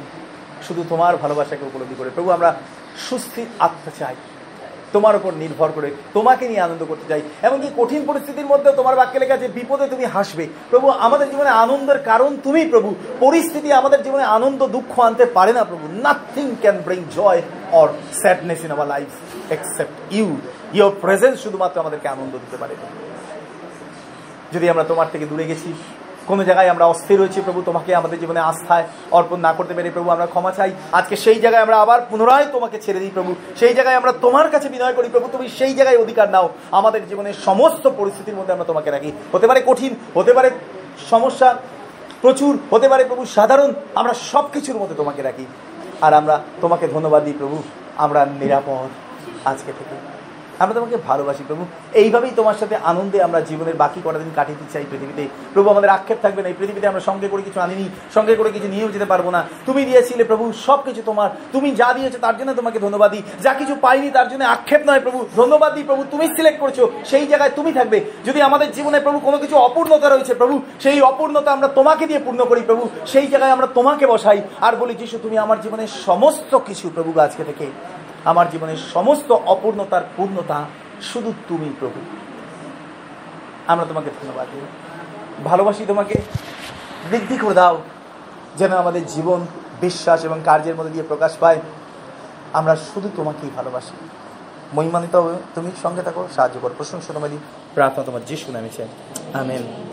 শুধু তোমার ভালোবাসাকে উপলব্ধি করে। প্রভু, আমরা সুস্থির আত্মা চাই। তোমার উপর নির্ভর করে তোমাকে নিয়ে আনন্দ করতে চাই। এমনকি কঠিন পরিস্থিতির মধ্যে তোমার বাক্যে লেখা যে বিপদে তুমি হাসবে। প্রভু, আমাদের জীবনে আনন্দের কারণ তুমি প্রভু। পরিস্থিতি আমাদের জীবনে আনন্দ, দুঃখ আনতে পারে না প্রভু। Nothing can bring joy or sadness in our life except you your presence শুধুমাত্র আমাদেরকে আনন্দ দিতে পারে। যদি আমরা তোমার থেকে দূরে গেছি, কোনো জায়গায় আমরা অস্থির হয়েছি প্রভু, তোমাকে আমাদের জীবনে আস্থায় অর্পণ না করতে পেরে প্রভু, আমরা ক্ষমা চাই। আজকে সেই জায়গায় আমরা আবার পুনরায় তোমাকে ছেড়ে দিই প্রভু। সেই জায়গায় আমরা তোমার কাছে বিনয় করি প্রভু, তুমি সেই জায়গায় অধিকার নাও। আমাদের জীবনের সমস্ত পরিস্থিতির মধ্যে আমরা তোমাকে রাখি। হতে পারে কঠিন, হতে পারে সমস্যা, প্রচুর, হতে পারে প্রভু, সাধারণ, আমরা সব কিছুর মধ্যে তোমাকে রাখি। আর আমরা তোমাকে ধন্যবাদ দিই প্রভু, আমরা নিরাপদ আজকে থেকে। আমরা তোমাকে ভালোবাসি, প্রভু। এইভাবেই তোমার সাথে আনন্দে আমরা জীবনের বাকি কটা দিন কাটিয়ে দিতে চাই পৃথিবীতে। প্রভু, আমাদের আক্ষেপ থাকবে না। এই পৃথিবীতে আমরা সঙ্গে করে কিছু আনিনি, সঙ্গে করে কিছু নিয়েও যেতে পারব না। তুমি দিয়েছিলে, প্রভু সব কিছু তোমার। তুমি যা দিয়েছ, তার জন্য তোমাকে ধন্যবাদ দিই। যা কিছু পাইনি, তার জন্য আক্ষেপ নয়, প্রভু। ধন্যবাদ দিই, প্রভু। তুমি সিলেক্ট করেছ, সেই জায়গায় তুমি থাকবে। যদি আমাদের জীবনে, প্রভু, কোনো কিছু অপূর্ণতা রয়েছে, প্রভু, সেই অপূর্ণতা আমরা তোমাকে দিয়ে পূর্ণ করি, প্রভু। সেই জায়গায় আমরা তোমাকে বসাই। আর বলি, যিশু, তুমি আমার জীবনের সমস্ত কিছু, প্রভু আজকে থেকে আমার জীবনের সমস্ত অপূর্ণতার পূর্ণতা শুধু তুমি প্রভু। আমরা তোমাকে ধন্যবাদ দিই। ভালোবাসি তোমাকে। বৃদ্ধি করে দাও। যেন আমাদের জীবন, বিশ্বাস এবং কার্যের মধ্যে দিয়ে প্রকাশ পায়। আমরা শুধু তোমাকেই ভালোবাসি। মহিমানিত তুমি সঙ্গে থাকো, সাহায্য করো। প্রশংসা তোমারই, প্রার্থনা তোমার যিশু নামে চাই আমেন।